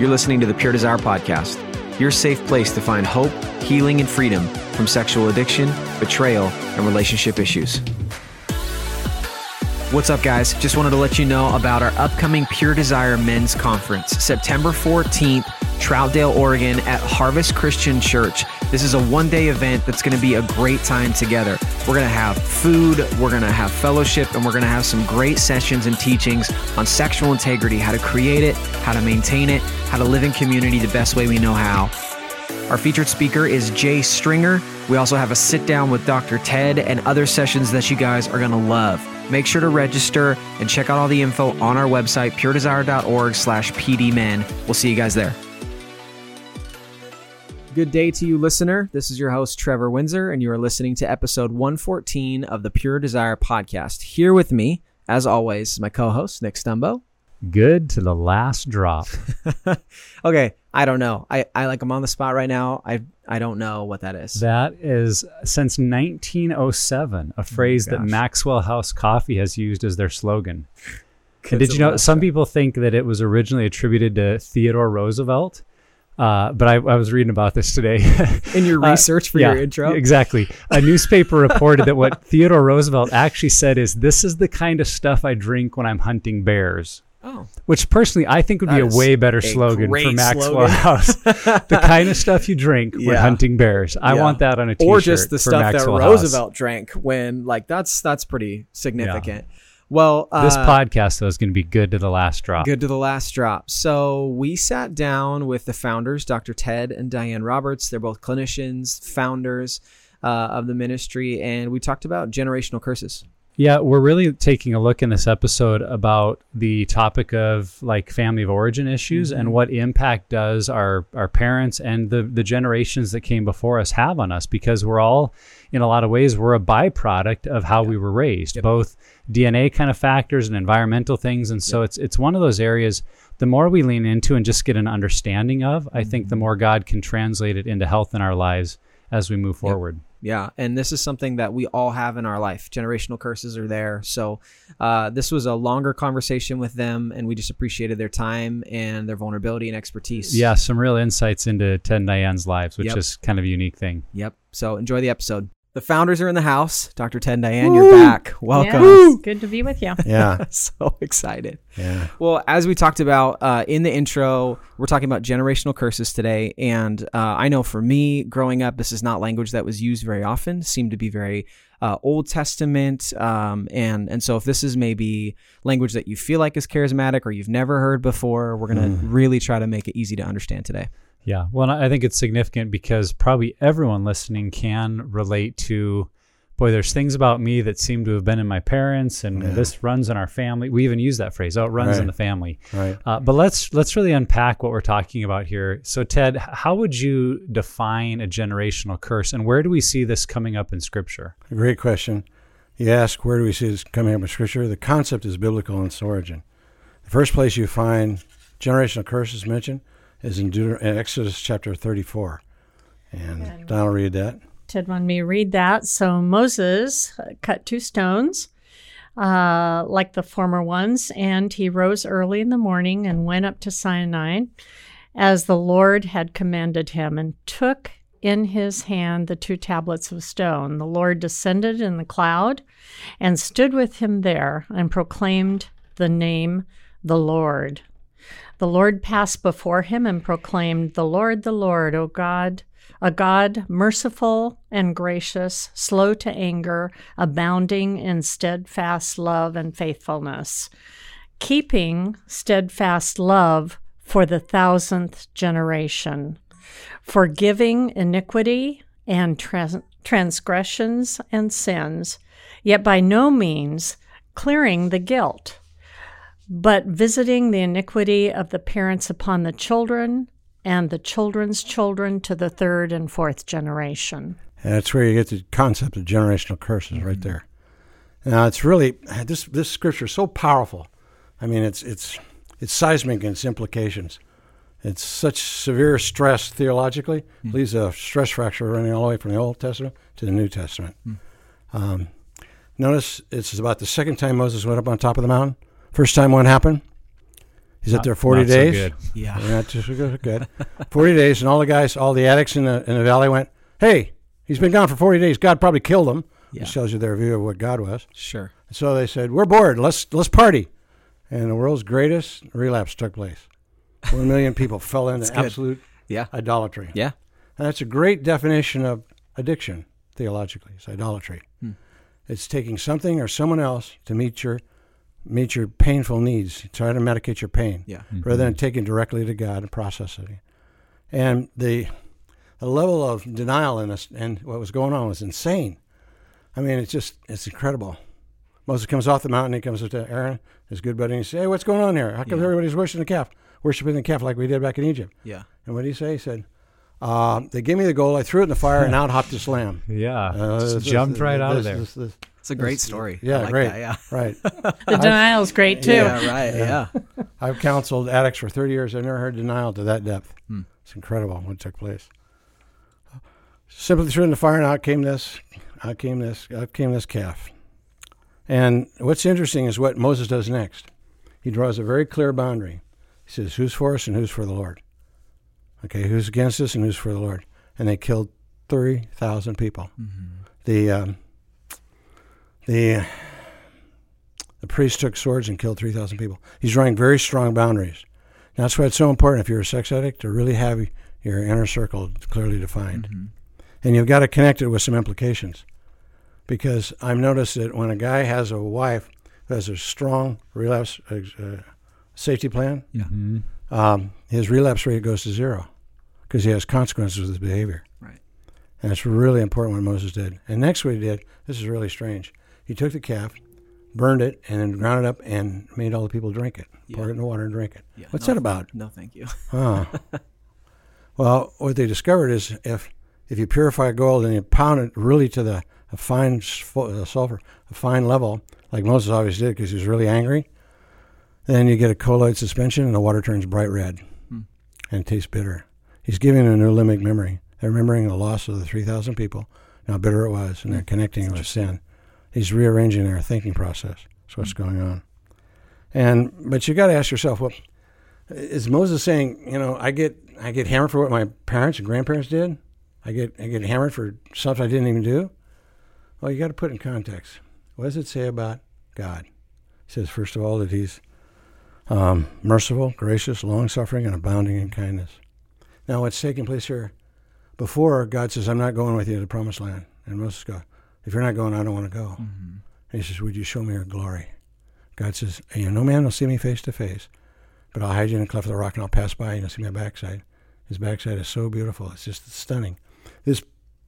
You're listening to the Pure Desire Podcast, your safe place to find hope, healing, and freedom from sexual addiction, betrayal, and relationship issues. What's up, guys? Just wanted to let you know about our upcoming Pure Desire Men's Conference, September 14th, Troutdale, Oregon, at Harvest Christian Church. This is a one day event that's going to be a great time together. We're going to have food, we're going to have fellowship, and we're going to have some great sessions and teachings on sexual integrity, how to create it, how to maintain it, how to live in community the best way we know how. Our featured speaker is Jay Stringer. We also have a sit down with Dr. Ted and other sessions that you guys are going to love. Make sure to register and check out all the info on our website, puredesire.org slash pdmen. We'll see you guys there. Good day to you, listener. This is your host, Trevor Windsor, and you are listening to episode 114 of the Pure Desire podcast. Here with me, as always, my co host, Nick Stumbo. Good to the last drop. okay, I don't know. I, I like I'm on the spot right now. I I don't know what that is. That is since 1907, a phrase that Maxwell House Coffee has used as their slogan. and did you know some drop. people think that it was originally attributed to Theodore Roosevelt? Uh, but I, I, was reading about this today. In your uh, research uh, for yeah, your intro? Exactly. A newspaper reported that what Theodore Roosevelt actually said is this is the kind of stuff I drink when I'm hunting bears. Oh. Which personally I think would that be a way better slogan for Maxwell slogan. House. the kind of stuff you drink yeah. when hunting bears. I yeah. want that on a t-shirt. Or just the stuff Maxwell that Roosevelt House. drank when like that's that's pretty significant. Yeah. Well, uh, this podcast though is going to be good to the last drop. Good to the last drop. So we sat down with the founders, Dr. Ted and Diane Roberts. They're both clinicians, founders uh, of the ministry, and we talked about generational curses. Yeah, we're really taking a look in this episode about the topic of like family of origin issues mm-hmm. and what impact does our our parents and the the generations that came before us have on us because we're all in a lot of ways we're a byproduct of how we were raised, yep. both DNA kind of factors and environmental things. And so yep. it's it's one of those areas. The more we lean into and just get an understanding of, mm-hmm. I think the mm-hmm. more God can translate it into health in our lives as we move forward. Yeah, and this is something that we all have in our life. Generational curses are there. So, uh, this was a longer conversation with them, and we just appreciated their time and their vulnerability and expertise. Yeah, some real insights into Ted and Diane's lives, which yep. is kind of a unique thing. Yep. So, enjoy the episode. The founders are in the house. Dr. Ted and Diane, Woo! you're back. Welcome. Yes, good to be with you. Yeah. so excited. Yeah. Well, as we talked about uh, in the intro, we're talking about generational curses today. And uh, I know for me, growing up, this is not language that was used very often, seemed to be very uh, Old Testament. Um, and, and so if this is maybe language that you feel like is charismatic or you've never heard before, we're going to mm. really try to make it easy to understand today. Yeah. Well, I think it's significant because probably everyone listening can relate to boy, there's things about me that seem to have been in my parents, and yeah. this runs in our family. We even use that phrase, "Oh, it runs right. in the family." Right. Uh, but let's let's really unpack what we're talking about here. So, Ted, how would you define a generational curse, and where do we see this coming up in Scripture? Great question. You ask, where do we see this coming up in Scripture? The concept is biblical in its origin. The first place you find generational curses mentioned is in, in Exodus chapter 34. And, and read that. Ted wanted me to read that. So Moses cut two stones uh, like the former ones, and he rose early in the morning and went up to Sinai as the Lord had commanded him and took in his hand the two tablets of stone. The Lord descended in the cloud and stood with him there and proclaimed the name the Lord. The Lord passed before him and proclaimed, The Lord, the Lord, O God, a God merciful and gracious, slow to anger, abounding in steadfast love and faithfulness, keeping steadfast love for the thousandth generation, forgiving iniquity and trans- transgressions and sins, yet by no means clearing the guilt but visiting the iniquity of the parents upon the children and the children's children to the third and fourth generation. And that's where you get the concept of generational curses mm-hmm. right there. Now it's really this this scripture is so powerful. I mean it's it's it's seismic in its implications. It's such severe stress theologically, mm-hmm. leaves a stress fracture running all the way from the Old Testament to the New Testament. Mm-hmm. Um, notice it's about the second time Moses went up on top of the mountain. First time one happened? He's up Not- there 40 not so days. good. Yeah. Not just good. good. 40 days, and all the guys, all the addicts in the, in the valley went, hey, he's been gone for 40 days. God probably killed him. Yeah. Which tells you their view of what God was. Sure. So they said, "We're bored. Let's let's party." And the world's greatest relapse took place. One million people fell into good. absolute Yeah. idolatry. Yeah. And that's a great definition of addiction theologically. It's idolatry. Hmm. It's taking something or someone else to meet your meet your painful needs. Try to medicate your pain Yeah. rather than taking directly to God and processing. And the the level of denial in us and what was going on was insane. I mean, it's just it's incredible. Moses comes off the mountain. He comes up to Aaron, his good buddy, and he says, "Hey, what's going on here? How come Yeah. everybody's worshiping the calf, worshiping the calf like we did back in Egypt?" Yeah. And what did he say? He said, uh, "They gave me the gold. I threw it in the fire, and out hopped this lamb." Yeah, Uh, just this- jumped right out of this- there. This- this- It's a great This- story. yeah, like great. That, yeah. right. The denial's great too. Yeah. Right. Yeah. I've counseled addicts for 30 years. I've never heard denial to that depth. Hmm. It's incredible what took place. Simply threw in the fire, and out came this, out came this, out came this calf. And what's interesting is what Moses does next. He draws a very clear boundary. He says, "Who's for us and who's for the Lord?" Okay, who's against us and who's for the Lord? And they killed 30,000 people. The um, the the priest took swords and killed 3,000 people. He's drawing very strong boundaries. And that's why it's so important if you're a sex addict to really have your inner circle clearly defined. And you've got to connect it with some implications. Because I've noticed that when a guy has a wife who has a strong relapse uh, uh, safety plan, Mhm. um, his relapse rate goes to zero because he has consequences with his behavior. Right. And it's really important what Moses did. And next, what he did, this is really strange. He took the calf, burned it, and then ground it up and made all the people drink it. Pour it in the water and drink it. Yeah. What's no, that about? No, thank you. Huh. well, what they discovered is if if you purify gold and you pound it really to the a fine uh, sulfur, a fine level, like Moses always did because he was really angry, then you get a colloid suspension and the water turns bright red Hmm. and tastes bitter. He's giving a new limbic memory. They're remembering the loss of the 3,000 people, how bitter it was, and they're connecting it with sin. He's rearranging our thinking process. That's what's going on. And but you got to ask yourself, well, is Moses saying, you know, I get I get hammered for what my parents and grandparents did? I get I get hammered for stuff I didn't even do? Well, you got to put it in context. What does it say about God? He says, first of all, that He's um, merciful, gracious, long suffering, and abounding in kindness. Now, what's taking place here? Before God says, "I'm not going with you to the promised land," and Moses goes, "If you're not going, I don't want to go." Mm-hmm. And he says, "Would you show me your glory?" God says, "You know, no man will see me face to face, but I'll hide you in a cleft of the rock and I'll pass by and you'll see my backside. His backside is so beautiful. It's just stunning. This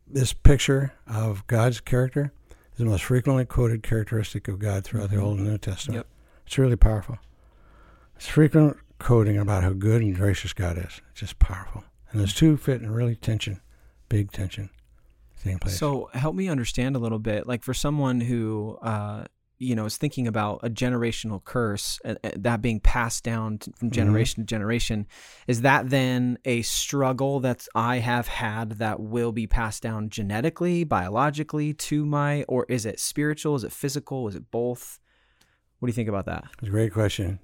this picture of God's character is the most frequently quoted characteristic of God throughout the mm-hmm. Old and New Testament. Yep. It's really powerful. It's frequent quoting about how good and gracious God is. It's just powerful. And those mm-hmm. two fit in really tension, big tension, taking place. So help me understand a little bit. Like for someone who, uh, you know, is thinking about a generational curse, uh, uh, that being passed down from Mhm. generation to generation, is that then a struggle that I have had that will be passed down genetically, biologically to my, or is it spiritual? Is it physical? Is it both? What do you think about that? It's a great question.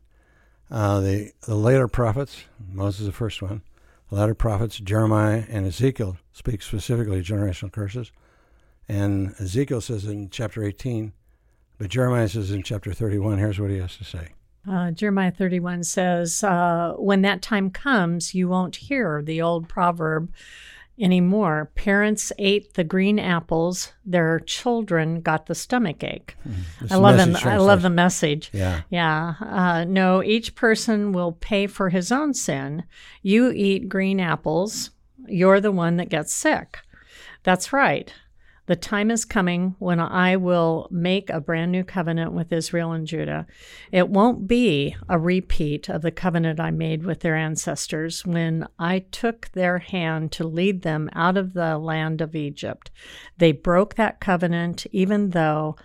Uh, the the later prophets, Moses is the first one. The later prophets, Jeremiah and Ezekiel, speak specifically of generational curses. And Ezekiel says in chapter 18, but Jeremiah says in chapter 31, here's what he has to say. Uh, Jeremiah 31 says, uh, When that time comes, you won't hear the old proverb anymore. Parents ate the green apples, their children got the stomach ache. It's I love them. I love the message. Yeah. Yeah. Uh, no, each person will pay for his own sin. You eat green apples, you're the one that gets sick. That's right. The time is coming when I will make a brand new covenant with Israel and Judah. It won't be a repeat of the covenant I made with their ancestors when I took their hand to lead them out of the land of Egypt. They broke that covenant even though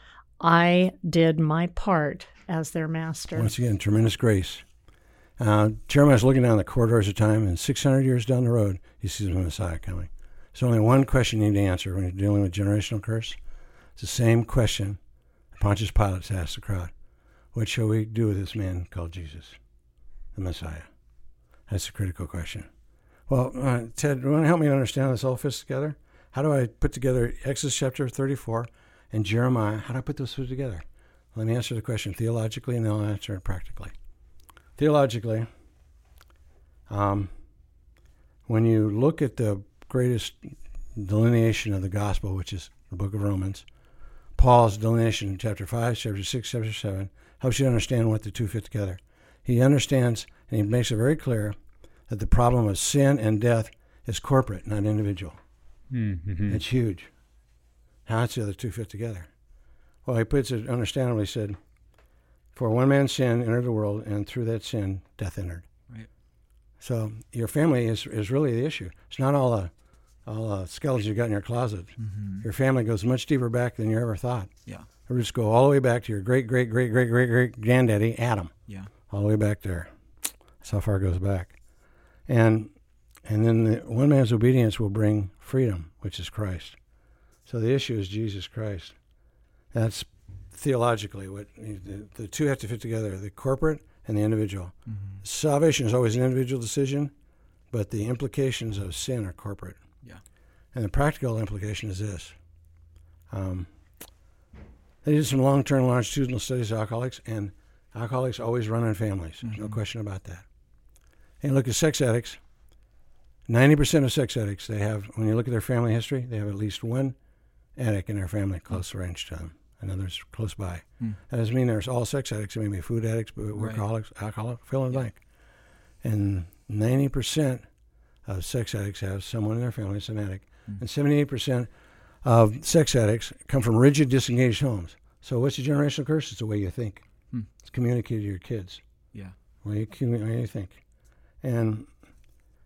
I did my part as their master. Once again, tremendous grace. Uh, Jeremiah's looking down the corridors of time, and 600 years down the road, he sees the Messiah coming. There's only one question you need to answer when you're dealing with generational curse. It's the same question Pontius Pilate asked the crowd What shall we do with this man called Jesus? the Messiah? That's a critical question. Well, uh, Ted, you want to help me understand this all fits together? How do I put together Exodus chapter 34 and Jeremiah? How do I put those two together? Let me answer the question theologically, and then I'll answer it practically. Theologically, um, when you look at the greatest delineation of the gospel, which is the book of Romans, Paul's delineation in chapter 5, chapter 6, chapter 7 helps you understand what the two fit together. He understands and he makes it very clear that the problem of sin and death is corporate, not individual. Mm-hmm. It's huge. How does the other two fit together? Well, he puts it understandably said, For one man's sin entered the world, and through that sin, death entered. Right. So your family is, is really the issue. It's not all the all the skeletons you got in your closet. Mm-hmm. Your family goes much deeper back than you ever thought. Yeah. The roots go all the way back to your great great great great great great granddaddy Adam, Yeah. all the way back there. That's how far it goes back. And and then the, one man's obedience will bring freedom, which is Christ. So the issue is Jesus Christ. That's theologically what the, the two have to fit together: the corporate and the individual. Mm-hmm. Salvation is always an individual decision, but the implications of sin are corporate. Yeah. And the practical implication is this. Um, they did some long-term longitudinal studies of alcoholics, and alcoholics always run in families. There's no question about that. And look at sex addicts. Ninety percent of sex addicts, they have. When you look at their family history, they have at least one addict in their family close range to them, and others close by. That doesn't mean there's all sex addicts. It may be food addicts, but Right. workaholics, alcoholic, fill in the blank. And ninety percent of sex addicts have someone in their family that's an addict, and seventy-eight percent of sex addicts come from rigid, disengaged homes. So, what's the generational curse? It's the way you think. Hmm. It's communicated to your kids. Yeah. Way you, you think. And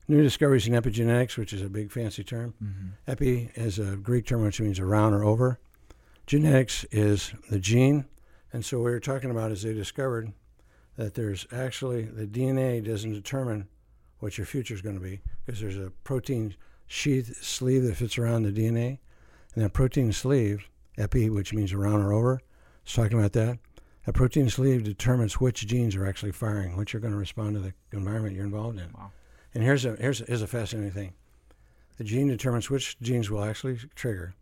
new discoveries in epigenetics, which is a big fancy term. Epi is a Greek term which means around or over. Genetics is the gene. And so, what we were talking about is they discovered that there's actually the DNA doesn't determine what your future is going to be because there's a protein sheath sleeve that fits around the DNA. And that protein sleeve, epi, which means around or over, it's talking about that. A protein sleeve determines which genes are actually firing, which are going to respond to the environment you're involved in. Wow. And here's a here's a, here's a fascinating thing. The gene determines which genes will actually trigger,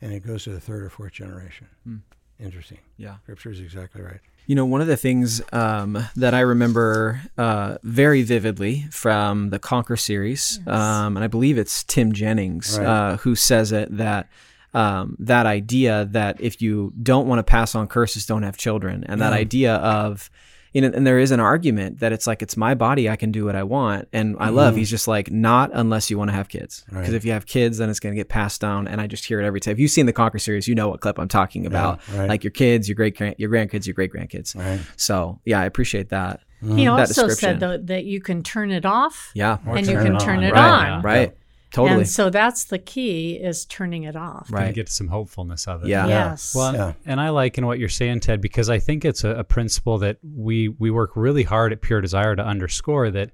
and it goes to the third or fourth generation. Hmm. Interesting. Yeah. Scripture is exactly right. You know, one of the things um, that I remember uh, very vividly from the Conquer series, um, and I believe it's Tim Jennings Right. uh, who says it that um, that idea that if you don't want to pass on curses, don't have children, and that Yeah. idea of you know, and there is an argument that it's like it's my body, I can do what I want, and I love. He's just like not unless you want to have kids, because Mm-hmm. Right. if you have kids, then it's going to get passed down. And I just hear it every time. If you've seen the Conquer series, you know what clip I'm talking about. right. Like your kids, your great your grandkids, your great grandkids. Right. So yeah, I appreciate that. He also description. said though that you can turn it off Yeah, and you can it turn on, it right, on. right. Totally. And so that's the key is turning it off. Right. Gonna get some hopefulness of it. Yeah. Yes. Well, Yeah. and I like in what you're saying, Ted, because I think it's a, a principle that we we work really hard at Pure Desire to underscore that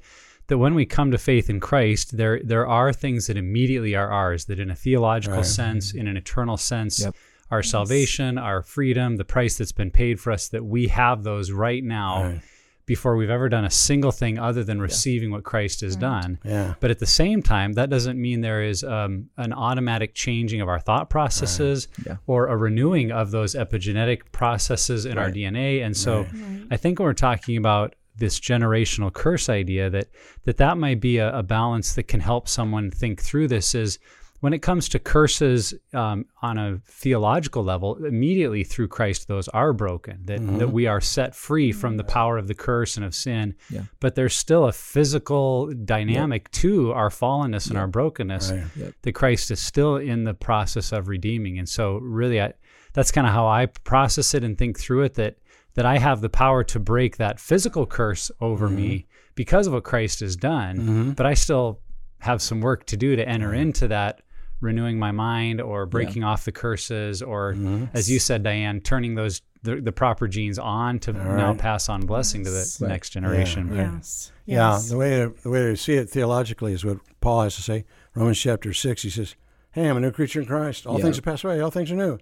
that when we come to faith in Christ, there there are things that immediately are ours. That in a theological Right. sense, in an eternal sense, Yep. our salvation, our freedom, the price that's been paid for us, that we have those right now Right. Before we've ever done a single thing other than receiving what Christ has done. Yeah. But at the same time, that doesn't mean there is um, an automatic changing of our thought processes Yeah. or a renewing of those epigenetic processes in our DNA. And so I think when we're talking about this generational curse idea that that, that might be a, a balance that can help someone think through this is when it comes to curses um, on a theological level, immediately through Christ, those are broken, that, mm-hmm. that we are set free from the power of the curse and of sin. Yeah. But there's still a physical dynamic to our fallenness and our brokenness Right. Yep. that Christ is still in the process of redeeming. And so, really, I, that's kind of how I process it and think through it that that I have the power to break that physical curse over mm-hmm. me because of what Christ has done, mm-hmm. but I still have some work to do to enter into that renewing my mind or breaking off the curses or mm-hmm. as you said Diane turning those the, the proper genes on to now pass on blessing to the Right. next generation. Yeah. yes. Yeah, the way to, the way to see it theologically is what Paul has to say. Romans chapter six, he says, "Hey, I'm a new creature in Christ. All Yeah. things have passed away. All things are new."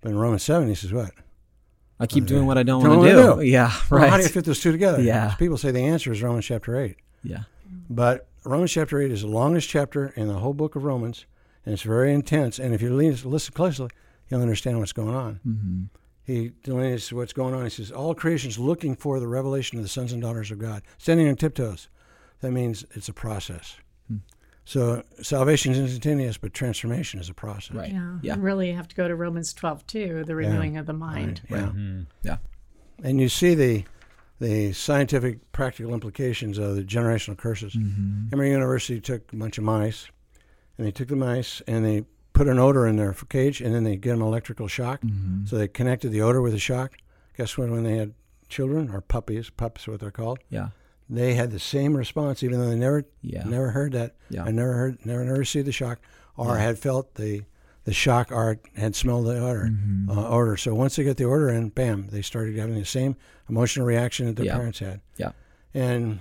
But in Romans seven, he says, "What? I keep doing what I don't, Don't want to do. do. Yeah, Well, right. how do you fit those two together? Yeah. 'Cause People say the answer is Romans chapter 8. yeah, But Romans chapter 8 is the longest chapter in the whole book of Romans, and it's very intense. And if you listen closely, you'll understand what's going on. mm-hmm. He delineates what's going on. He says, All creation's looking for the revelation of the sons and daughters of God, standing on tiptoes. That means it's a process. Hmm. So salvation is instantaneous, but transformation is a process. right. Yeah. Yeah. You really have to go to Romans 12 too, the renewing of the mind. Right, Yeah. Mm-hmm. Yeah. And you see the the scientific practical implications of the generational curses. Mm-hmm. Emory University took a bunch of mice, and they took the mice and they put an odor in their cage, and then they get them electrical shock. Mm-hmm. So they connected the odor with the shock. Guess what? When they had children or puppies, pups, what they're called, Yeah. they had the same response, even though they never Yeah. never heard that, Yeah. I never heard, never never received the shock, or Yeah. had felt the the shock, or had smelled the odor. Mhm. Uh, odor. So once they get the order in, bam, they started having the same emotional reaction that their Yeah. parents had. Yeah. And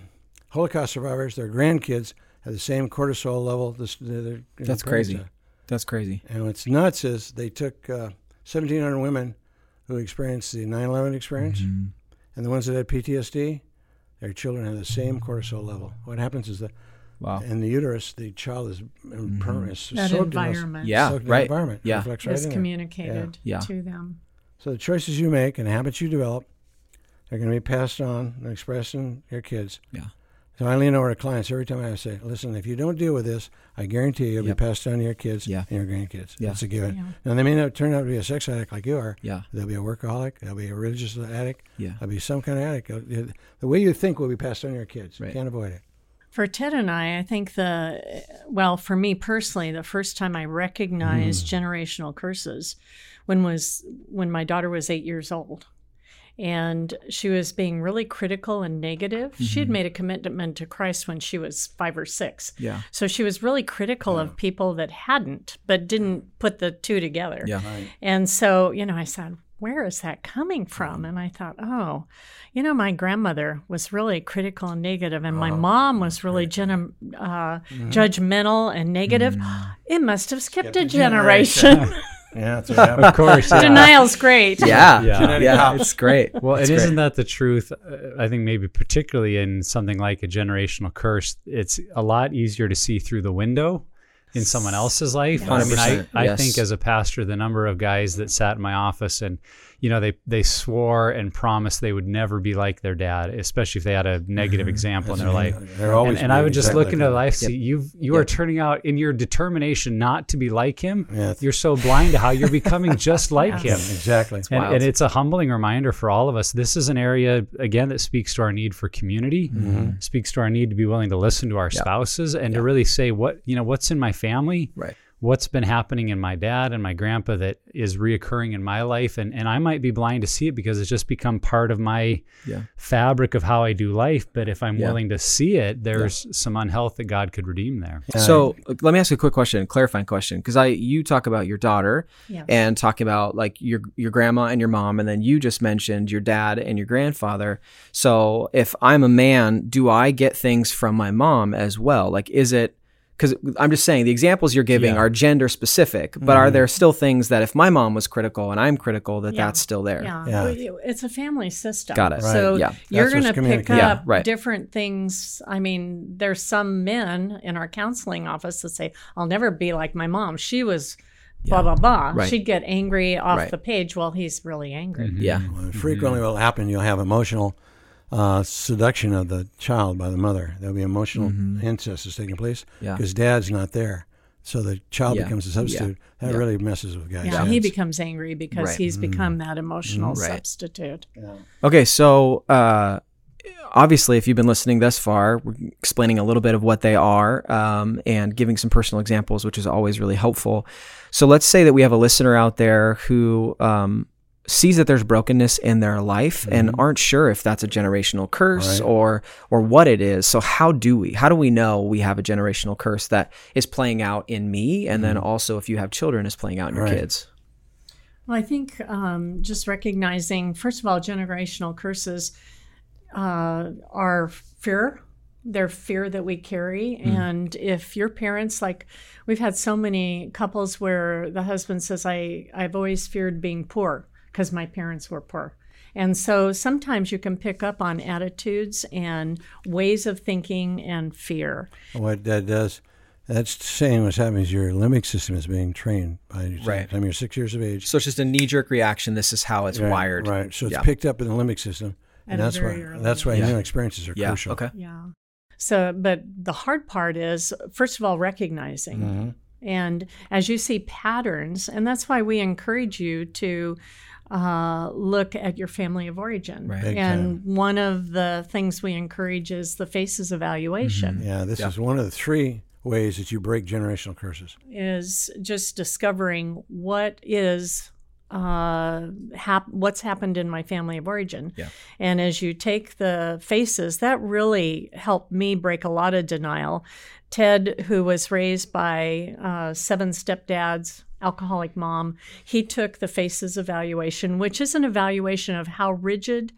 Holocaust survivors, their grandkids had the same cortisol level. This, their, their That's parents crazy. had. That's crazy. And what's nuts is they took uh, 1,700 women who experienced the 9/11 experience, Mhm. and the ones that had PTSD, their children have the same cortisol level. What happens is that Wow. in the uterus, the child is, in per- is That soaked in those- environment Yeah. soaked right. the environment. It Yeah. reflects right is in communicated Yeah. to them. So the choices you make and the habits you develop, they're going to be passed on and expressed in your kids. Yeah. So I lean over to clients every time I say, "Listen, if you don't deal with this, I guarantee you it'll Yep. be passed on to your kids Yeah. and your grandkids. Yeah. It's a given. Yeah. Now they may not turn out to be a sex addict like you are. Yeah. They'll be a workaholic. They'll be a religious addict. Yeah. They'll be some kind of addict. The way you think will be passed on to your kids. Right. You can't avoid it. For Ted and I, I think the, well, for me personally, the first time I recognized mm. generational curses when was when my daughter was eight years old. And she was being really critical and negative. She had mm-hmm. made a commitment to Christ when she was five or six. Yeah. So she was really critical of people that hadn't, but didn't put the two together. Yeah. And so, you know, I said, where is that coming mm-hmm. from? And I thought, oh, you know, my grandmother was really critical and negative, and my oh, mom was really gen- uh, mm-hmm. judgmental and negative. Mm. It must have skipped a generation. Yeah, that's what happened. Of course. yeah. Denial's great. Yeah. Yeah. Yeah. It's great. Well, It's and great. isn't that the truth? Uh, I think maybe particularly in something like a generational curse, it's a lot easier to see through the window in someone else's life. I mean, I, I yes. think as a pastor, the number of guys that sat in my office and, you know, they, they swore and promised they would never be like their dad, especially if they had a negative example in their life. They're always And, and I would just exactly look into like their life, see you you are turning out in your determination not to be like him. Yeah, it's- You're so blind to how you're becoming just like him. Exactly. And, and it's a humbling reminder for all of us. This is an area, again, that speaks to our need for community, Mm-hmm. speaks to our need to be willing to listen to our spouses and to really say, what, you know, what's in my family? Right. What's been happening in my dad and my grandpa that is reoccurring in my life? And, and I might be blind to see it because it's just become part of my Yeah. fabric of how I do life. But if I'm Yeah. willing to see it, there's some unhealth that God could redeem there. So uh, let me ask you a quick question, clarifying question, because I you talk about your daughter Yeah. and talking about like your your grandma and your mom, and then you just mentioned your dad and your grandfather. So if I'm a man, do I get things from my mom as well? Like, is it? Because I'm just saying the examples you're giving Yeah. are gender specific, but are mm-hmm. there still things that if my mom was critical and I'm critical, that Yeah. that's still there? Yeah. Yeah. Well, It's a family system. Got it. Right. So Yeah. you're going to pick up Yeah, right. different things. I mean, there's some men in our counseling office that say, I'll never be like my mom. She was blah, blah, blah. Right. She'd get angry off Right. the page while he's really angry. Mm-hmm. Yeah. Well, frequently, mm-hmm. what will happen, you'll have emotional uh, seduction of the child by the mother. There'll be emotional incest is taking place Yeah. because dad's not there. So the child Yeah. becomes a substitute. That Yeah. really messes with guys' Yeah, heads. he becomes angry because Right. he's become that emotional Right. substitute. Okay, so uh, obviously, if you've been listening thus far, we're explaining a little bit of what they are um, and giving some personal examples, which is always really helpful. So let's say that we have a listener out there who um, sees that there's brokenness in their life and aren't sure if that's a generational curse Right. or or what it is. So how do we? How do we know we have a generational curse that is playing out in me, and then also if you have children, is playing out in your Right. kids? Well, I think um, just recognizing, first of all, generational curses uh, are fear. They're fear that we carry. And if your parents, like we've had so many couples where the husband says, I, I've always feared being poor because my parents were poor. And so sometimes you can pick up on attitudes and ways of thinking and fear. What that does, that's saying what's happening is your limbic system is being trained by the Right. time you're six years of age. So it's just a knee jerk reaction. This is how it's Right, wired. Right. So it's Yeah. picked up in the limbic system. At And that's why early that's why age. new experiences are Yeah. crucial. Okay. Yeah. So, but the hard part is, first of all, recognizing. Mm-hmm. And as you see patterns, and that's why we encourage you to uh, look at your family of origin. Right. Big and one of the things we encourage is the faces evaluation. Yeah, this Yeah. is one of the three ways that you break generational curses. Is just discovering what is uh, hap- what's happened in my family of origin. Yeah. And as you take the faces, that really helped me break a lot of denial. Ted, who was raised by uh, seven stepdads, alcoholic mom, he took the faces evaluation, which is an evaluation of how rigid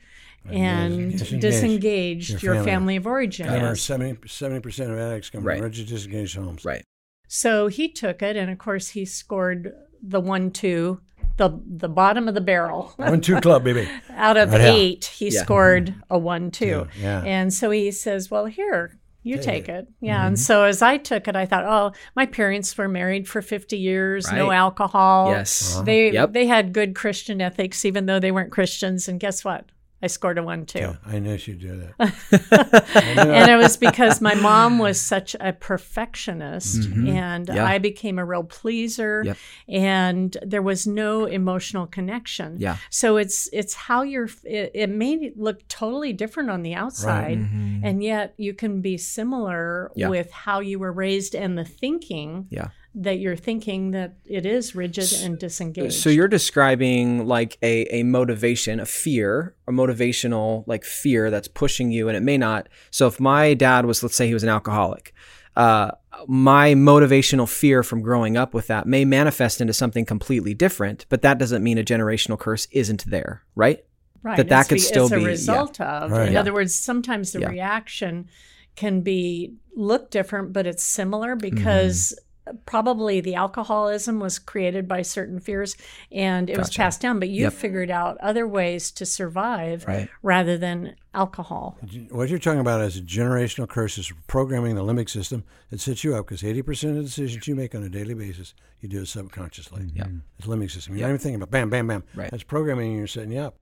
and Disengaged. disengaged, Your your, family. family. of origin Remember, is. 70 percent of addicts come Right. from rigid disengaged homes. Right. So he took it, and of course, he scored the one two, the the bottom of the barrel. One two club, baby. Out of Right out. eight, he Yeah. scored mm-hmm. a one two. Yeah. And so he says, "Well, here." You Take take it. Yeah. And mm-hmm. so as I took it, I thought, oh, my parents were married for 50 years, no alcohol. Yes. They Yep. they had good Christian ethics, even though they weren't Christians. And guess what? I scored a one too. Yeah, I knew she'd do that. and it was because my mom was such a perfectionist mm-hmm. and Yeah. I became a real pleaser Yep. and there was no emotional connection. Yeah. So it's it's how you're it, it made it look totally different on the outside mm-hmm. and yet you can be similar Yeah. with how you were raised and the thinking Yeah. That you're thinking that it is rigid and disengaged. So you're describing like a, a motivation, a fear, a motivational like fear that's pushing you, and it may not. So if my dad was, let's say he was an alcoholic, uh, my motivational fear from growing up with that may manifest into something completely different, but that doesn't mean a generational curse isn't there, right? right. that that it's could be- still it's a be- yeah. result of. Right. In Yeah. other words, sometimes the Yeah. reaction can be look different, but it's similar Mm-hmm. because probably the alcoholism was created by certain fears and it was passed down. But you Yep. figured out other ways to survive Right. rather than alcohol. What you're talking about is a generational curses, programming the limbic system that sets you up because 80% of the decisions you make on a daily basis, you do it subconsciously. Mm-hmm. Yeah. It's limbic system. You're not even thinking about bam, bam, bam. Right. That's programming and you're setting you up.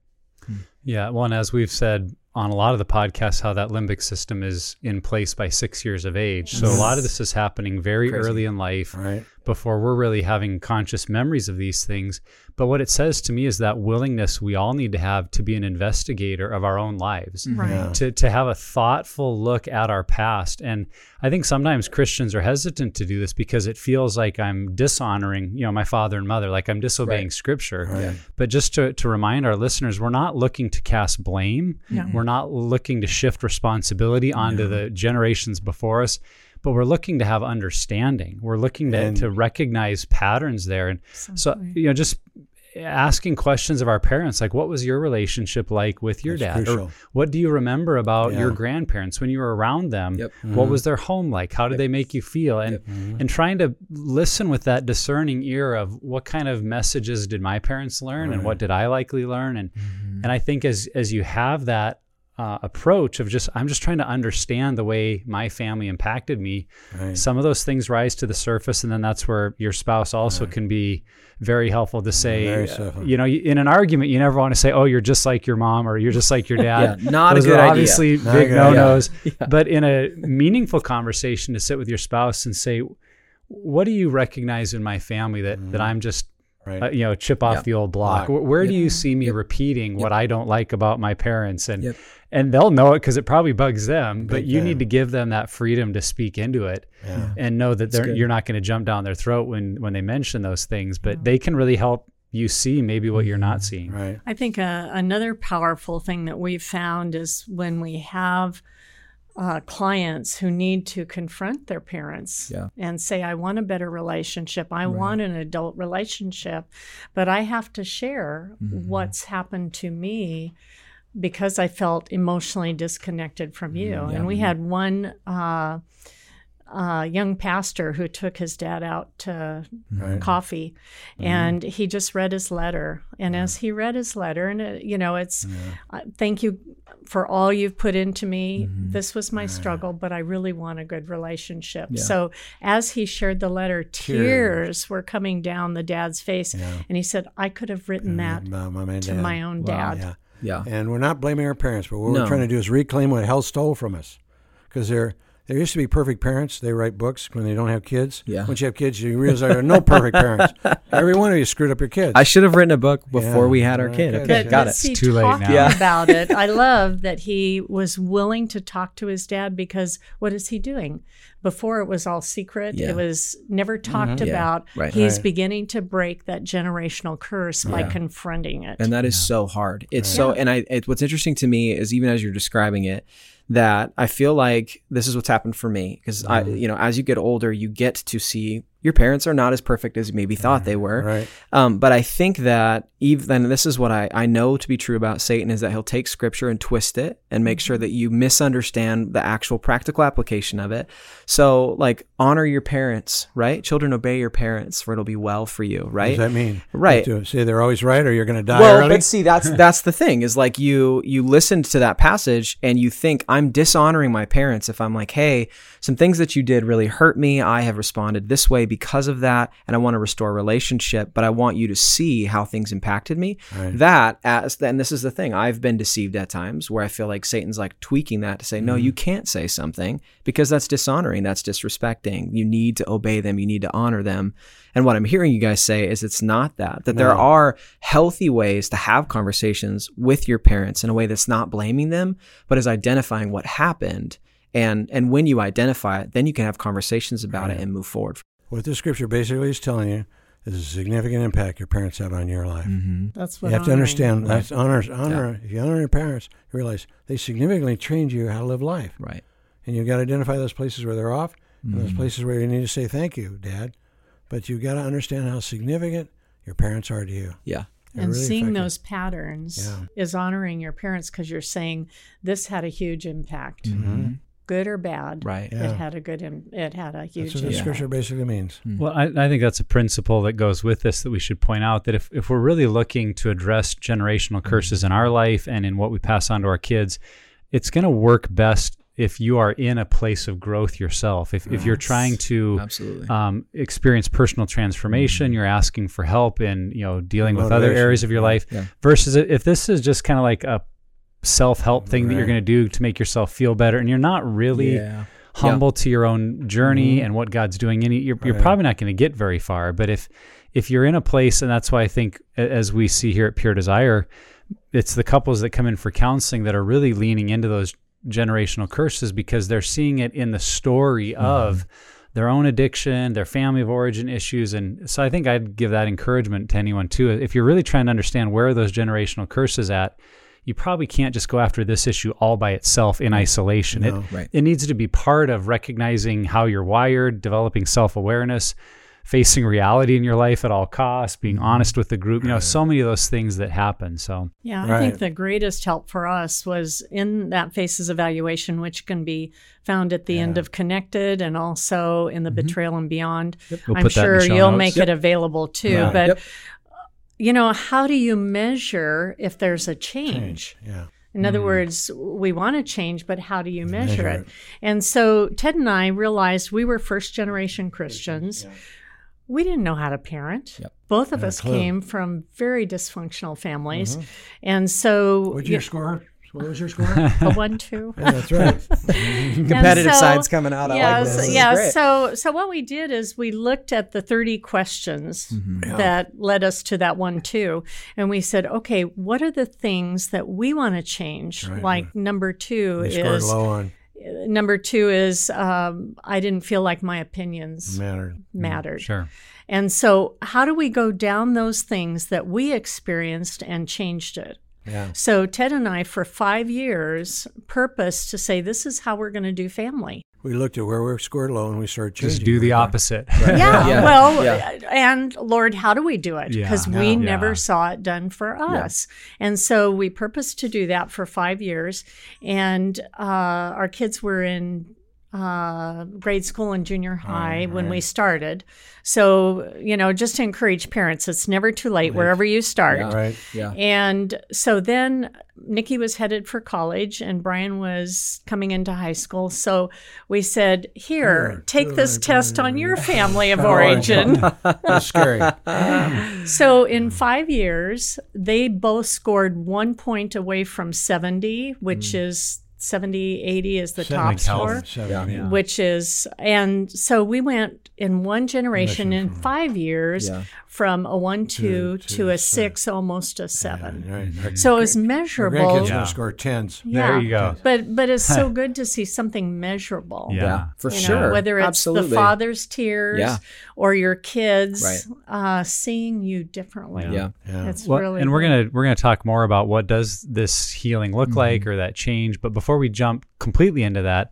Hmm. Yeah, well, and as we've said on a lot of the podcasts, how that limbic system is in place by six years of age. So a lot of this is happening very Crazy. early in life Right. before we're really having conscious memories of these things. But what it says to me is that willingness we all need to have to be an investigator of our own lives. Mm-hmm. Right. Yeah. To, to have a thoughtful look at our past. And I think sometimes Christians are hesitant to do this because it feels like I'm dishonoring, you know, my father and mother, like I'm disobeying Right. scripture. Right. But just to, to remind our listeners, we're not looking to cast blame. No. We're not looking to shift responsibility onto the generations before us, but we're looking to have understanding. We're looking to, And- to recognize patterns there. And so, you know, just asking questions of our parents, like, what was your relationship like with your That's dad? crucial. Or what do you remember about your grandparents when you were around them? Yep. What mm-hmm. was their home like? How did they make you feel? And mm-hmm. and trying to listen with that discerning ear of what kind of messages did my parents learn and what did I likely learn? And mm-hmm. and I think as as you have that uh, approach of just I'm just trying to understand the way my family impacted me. Right. Some of those things rise to the surface, and then that's where your spouse also can be very helpful to say. Uh, you know, in an argument, you never want to say, "Oh, you're just like your mom" or "You're just like your dad." Yeah, not a good are idea. obviously Not a big good no idea. nos. But in a meaningful conversation, to sit with your spouse and say, "What do you recognize in my family that that I'm just." Right. Uh, you know, chip off Yeah. the old block. Block. Where, where do you see me repeating what I don't like about my parents? And Yep. And they'll know it because it probably bugs them. But Big you time. need to give them that freedom to speak into it Yeah. and know that they're, you're not going to jump down their throat when when they mention those things. But they can really help you see maybe what you're not seeing. Right. I think uh, another powerful thing that we've found is when we have uh, clients who need to confront their parents Yeah. and say, I want a better relationship. I want an adult relationship, but I have to share what's happened to me because I felt emotionally disconnected from you. And we had one. Uh, uh, young pastor who took his dad out to Right. coffee and he just read his letter. And as he read his letter and it, you know it's uh, thank you for all you've put into me. This was my struggle but i really want a good relationship. So as he shared the letter tears, were coming down the dad's face. And he said i could have written that my man to dad. my own dad Yeah. And we're not blaming our parents, but what No. we're trying to do is reclaim what hell stole from us. Because there, there used to be perfect parents. They write books when they don't have kids. Yeah. Once you have kids, you realize there are no perfect parents. Every one of you screwed up your kids. I should have written a book before Yeah. we had our kid. But- Okay, But got as it. he too late now. Yeah. about it, I love that he was willing to talk to his dad because what is he doing? Before it was all secret. Yeah. It was never mm-hmm. talked Yeah, about. right. He's Right. beginning to break that generational curse by confronting it. and that is so hard. It's so, and I, it, what's interesting to me is even as you're describing it, that I feel like this is what's happened for me because I, Mm-hmm. you know, as you get older, you get to see your parents are not as perfect as you maybe thought they were. Right. Um, but I think that even and this is what I, I know to be true about Satan is that he'll take scripture and twist it and make sure that you misunderstand the actual practical application of it. So like honor your parents, right? Children obey your parents for it'll be well for you, What right? does that mean? Right. Say they're always right or you're going to die well, early? but see, that's that's the thing is like you you listen to that passage and you think I'm dishonoring my parents if I'm like, hey, some things that you did really hurt me. I have responded this way because of that, and I want to restore a relationship, but I want you to see how things impacted me. That as and this is the thing, I've been deceived at times where I feel like Satan's like tweaking that to say, no, you mm-hmm. can't say something because that's dishonoring, that's disrespecting. You need to obey them, you need to honor them. And what I'm hearing you guys say is it's not that. That there are healthy ways to have conversations with your parents in a way that's not blaming them, but is identifying what happened. And and when you identify it, then you can have conversations about it and move forward. What this scripture basically is telling you is a significant impact your parents have on your life. Mm-hmm. That's You what have to honoring- understand that's honor. Honor. If you honor your parents, you realize they significantly trained you how to live life, Right. and you've got to identify those places where they're off, and those Mm-hmm. places where you need to say thank you, Dad. But you've got to understand how significant your parents are to you. Yeah. They're and really seeing affected. those patterns Yeah. is honoring your parents because you're saying this had a huge impact, good or bad. Mm-hmm. Right. Yeah. It had a good. Im- It had a huge. That's huge. what the impact. scripture basically means. Well, I, I think that's a principle that goes with this that we should point out that if, if we're really looking to address generational curses in our life and in what we pass on to our kids, it's going to work best if you are in a place of growth yourself. If, if you're trying to Absolutely. um, experience personal transformation, you're asking for help in you know dealing with other areas of your life. Yeah. Versus if this is just kind of like a self-help thing that you're going to do to make yourself feel better, and you're not really yeah. humble to your own journey mm-hmm. and what God's doing in it, you're, you're Right. probably not going to get very far. But if if you're in a place, and that's why I think, as we see here at Pure Desire, it's the couples that come in for counseling that are really leaning into those generational curses because they're seeing it in the story mm-hmm. of their own addiction, their family of origin issues. And so I think I'd give that encouragement to anyone too. If you're really trying to understand where are those generational curses at, you probably can't just go after this issue all by itself in isolation. No. It, Right. it needs to be part of recognizing how you're wired, developing self awareness, facing reality in your life at all costs, being mm-hmm. honest with the group. You know, so many of those things that happen. So, Yeah, I Right. think the greatest help for us was in that faces evaluation, which can be found at the end of Connected and also in the mm-hmm. Betrayal and Beyond. We'll I'm put that in sure you'll notes. make it available too. Yeah. But Yep. You know, how do you measure if there's a change? Yeah. In other mm. words, we want to change, but how do you measure, Measure it? it. And so Ted and I realized we were first generation Christians. Yeah. We didn't know how to parent. Yep. Both of Not us came from very dysfunctional families. Mm-hmm. And so What'd your score? What was your score? a one two. yeah, that's right. Competitive so- side's coming out. I yeah, like this. so, This yeah. great. So, so what we did is we looked at the thirty questions Mm-hmm. that led us to that one two, and we said, okay, what are the things that we want to change? Right, like number two They scored is low on number two is um, I didn't feel like my opinions matter. mattered. sure. And so, how do we go down those things that we experienced and changed it? Yeah. So, Ted and I, for five years, purposed to say, this is how we're going to do family. We looked at where we scored low and we started changing. Just do the right? opposite. Yeah. Yeah. Well, Yeah. and Lord, how do we do it? Yeah. Because we Yeah. never Yeah. saw it done for us. And so we purposed to do that for five years. And uh, our kids were in uh, grade school and junior high when we started. So, you know, just to encourage parents, it's never too late wherever you start. Yeah. Right. Yeah. And so then Nikki was headed for college and Brian was coming into high school. So we said, Here, Here, take do this it, test Brian." on your family of Origin. origin. That's scary. so in five years, they both scored one point away from 70, which is 70, 80 is the top score. Seven, yeah. Which is, and so we went in one generation in five years Yeah. From a one, two To- to, to a a six, almost a seven. Right. Our- So it was our measurable. grandkids Yeah. will score tens. There you go. But but it's so good to see something measurable. Yeah. Yeah. For You know, sure. whether it's Absolutely. the father's tears Yeah. or your kids Right. uh, seeing you differently. Yeah. Yeah. It's Well, really and we're gonna we're gonna talk more about what does this healing look like or that change. But before we jump completely into that,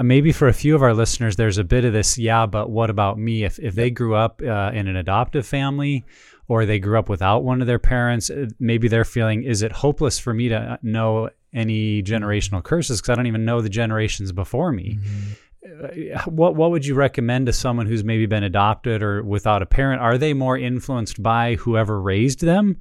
uh, maybe for a few of our listeners, there's a bit of this. Yeah, but what about me? If if they grew up uh, in an adoptive family, or they grew up without one of their parents, uh, maybe they're feeling, is it hopeless for me to know any generational curses because I don't even know the generations before me? Uh, what what would you recommend to someone who's maybe been adopted or without a parent? Are they more influenced by whoever raised them,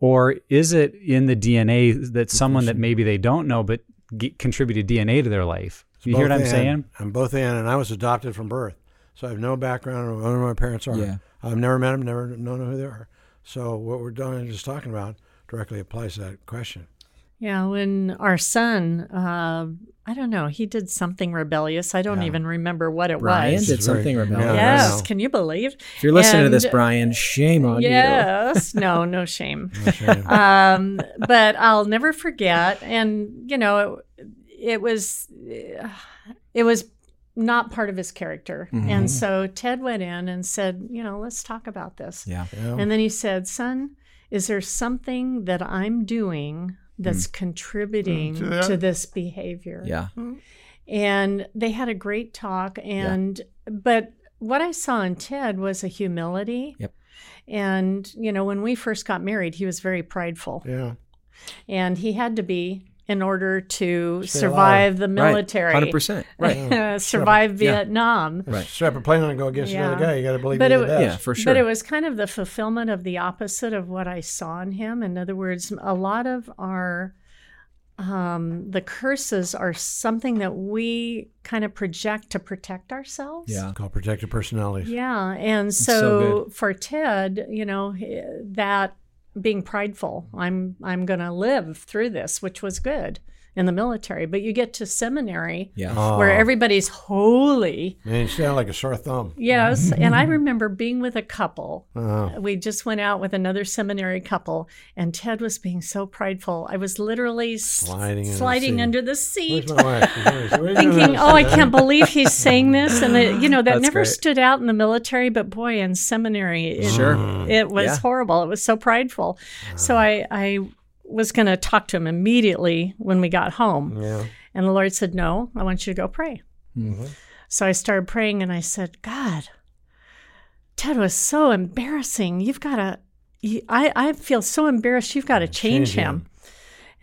or is it in the DNA that someone that maybe they don't know but g- contributed DNA to their life? You hear what I'm Both saying? I'm both in, and I was adopted from birth, so I have no background on who my parents are. Yeah. I've never met them, never known who they are. So what we're doing, just talking about, directly applies to that question. Yeah, when our son, uh, I don't know, he did something rebellious. I don't Yeah. even remember what it Brian was. did It's very- something yeah. rebellious. Yes, can you believe? If you're listening to this, Brian, shame on you. Yes, no, no shame. Okay. um, but I'll never forget. And you know, it, it was it was not part of his character. Mm-hmm. And so Ted went in and said, you know, let's talk about this. Yeah. Yeah. And then he said, son, is there something that I'm doing that's contributing To to this behavior? Yeah. and they had a great talk and but what i saw in ted was a humility Yep. and you know when we first got married he was very prideful yeah. and he had to be in order to Stay survive the military Hundred percent. Right. survive Yeah. vietnam Right. Strap a plane on and go against the Yeah. other guy. You got to believe But you're it the best. Yeah, for sure. But it was kind of the fulfillment of the opposite of what I saw in him. In other words, a lot of our um, the curses are something that we kind of project to protect ourselves. Yeah. Called protective personalities. Yeah, and so so, for Ted, you know that being prideful, I'm I'm going to live through this, which was good in the military. But you get to seminary Yeah. Oh, where ah. everybody's holy. man, you sound like a sore thumb. Yes, and I remember being with a couple. Oh. We just went out with another seminary couple, and Ted was being so prideful. I was literally s- Sliding in the seat. under the seat. Where's my wife? Where's- where's Thinking, oh, I can't believe he's saying this, and it, you know that That's never great. stood out in the military, but boy, in seminary, it, Sure. Mm. it was Yeah. horrible. It was so prideful. So ah. I, I was going to talk to him immediately when we got home, Yeah. and the Lord said, "No, I want you to go pray." Mm-hmm. So I started praying, and I said, "God, Ted was so embarrassing. You've got to." I, I feel so embarrassed. You've got to change change him. him.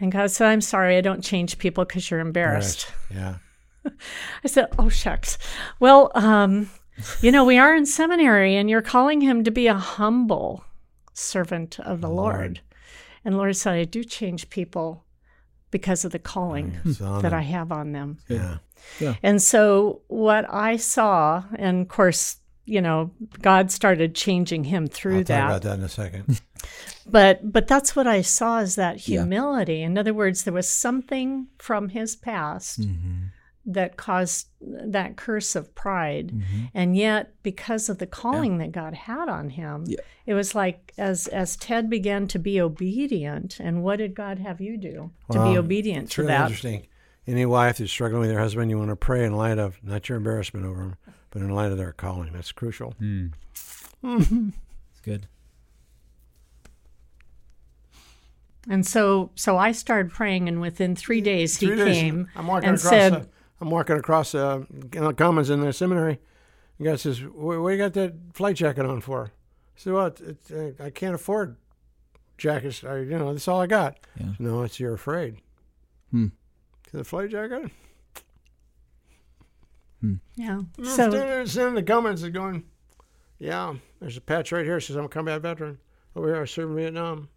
And God said, I'm sorry, I don't change people because you're embarrassed. Yeah. I said, Oh, shucks. Well, um, you know, we are in seminary and you're calling him to be a humble servant of the Lord. And the Lord said, I do change people because of the calling It's that them. I have on them. Yeah. yeah. And so what I saw, and of course, you know, God started changing him through I'll talk that. about that in a second. But but that's what I saw is that Yeah. humility. In other words, there was something from his past Mm-hmm. That caused that curse of pride. Mm-hmm. And yet because of the calling that God had on him, Yeah. it was like as as Ted began to be obedient, and what did God have you do to be obedient It's to really that? interesting. Any wife that's struggling with her husband, you want to pray in light of not your embarrassment over him, but in light of their calling. That's crucial. It's good. And so so I started praying and within 3 days he Three days, came I'm and said the, I'm walking across the uh, commons in the seminary. The guy says, "What, what you got that flight jacket on for?" I said, "Well, it's, uh, I can't afford jackets. I, you know, that's all I got." Yeah. No, it's you're afraid. Hmm. The flight jacket. Yeah. So So standing in the comments is going, yeah. There's a patch right here. Says I'm a combat veteran. Over here, I served in Vietnam,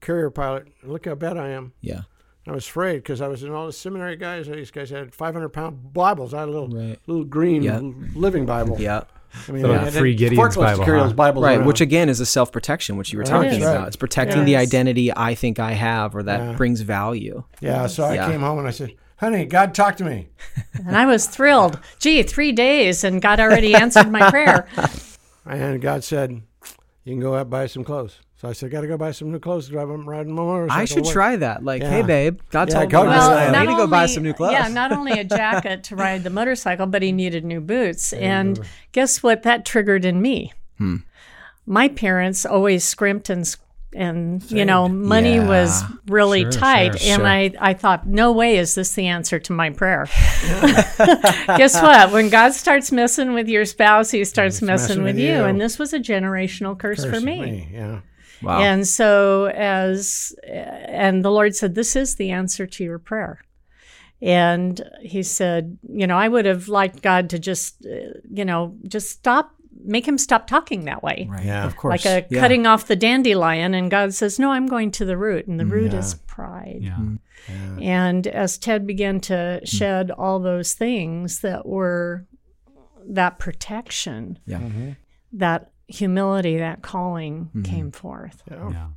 carrier pilot. Look how bad I am. Yeah. I was afraid because I was in all the seminary guys. These guys had 500 pound Bibles. I had a little Right. little green Yeah. living Bible. Yeah. I mean, Little I had free Gideon's forklifts Bible, huh? Bibles Right, around. which again is a self protection, which you were Right. talking It is. about. Right. It's protecting the Yes. identity I think I have or that Yeah. brings value. yeah. So I Yeah. came home and I said, "Honey, God talked to me." and I was thrilled. Gee, three days and God already answered my prayer. And God said, "You can go out and buy some clothes." So I said, "Got to go buy some new clothes. Drive I'm riding my motorcycle." I should to work." try that. Like, hey babe, God Yeah, told me God last told me night that. I need to go buy some new clothes. Yeah, not only a jacket to ride the motorcycle, but he needed new boots. And guess what that triggered in me? Hmm. My parents always scrimped and s- and you know money was really Sure, tight sure, and sure. I, I thought no way is this the answer to my prayer guess what when god starts messing with your spouse he starts messing, messing with with you. you. and this was a generational curse, for Curse me Yeah. Wow. and so, as and the Lord said, "This is the answer to your prayer." And He said, "You know, I would have liked God to just, uh, you know, just stop, make him stop talking that way, right. Yeah. Of course. like a Yeah. cutting off the dandelion." And God says, "No, I'm going to the root, and the mm. root is pride." Mm. Yeah. And as Ted began to mm. shed all those things that were that protection, Yeah. Mm-hmm. that humility, that calling mm-hmm. came forth. Yeah.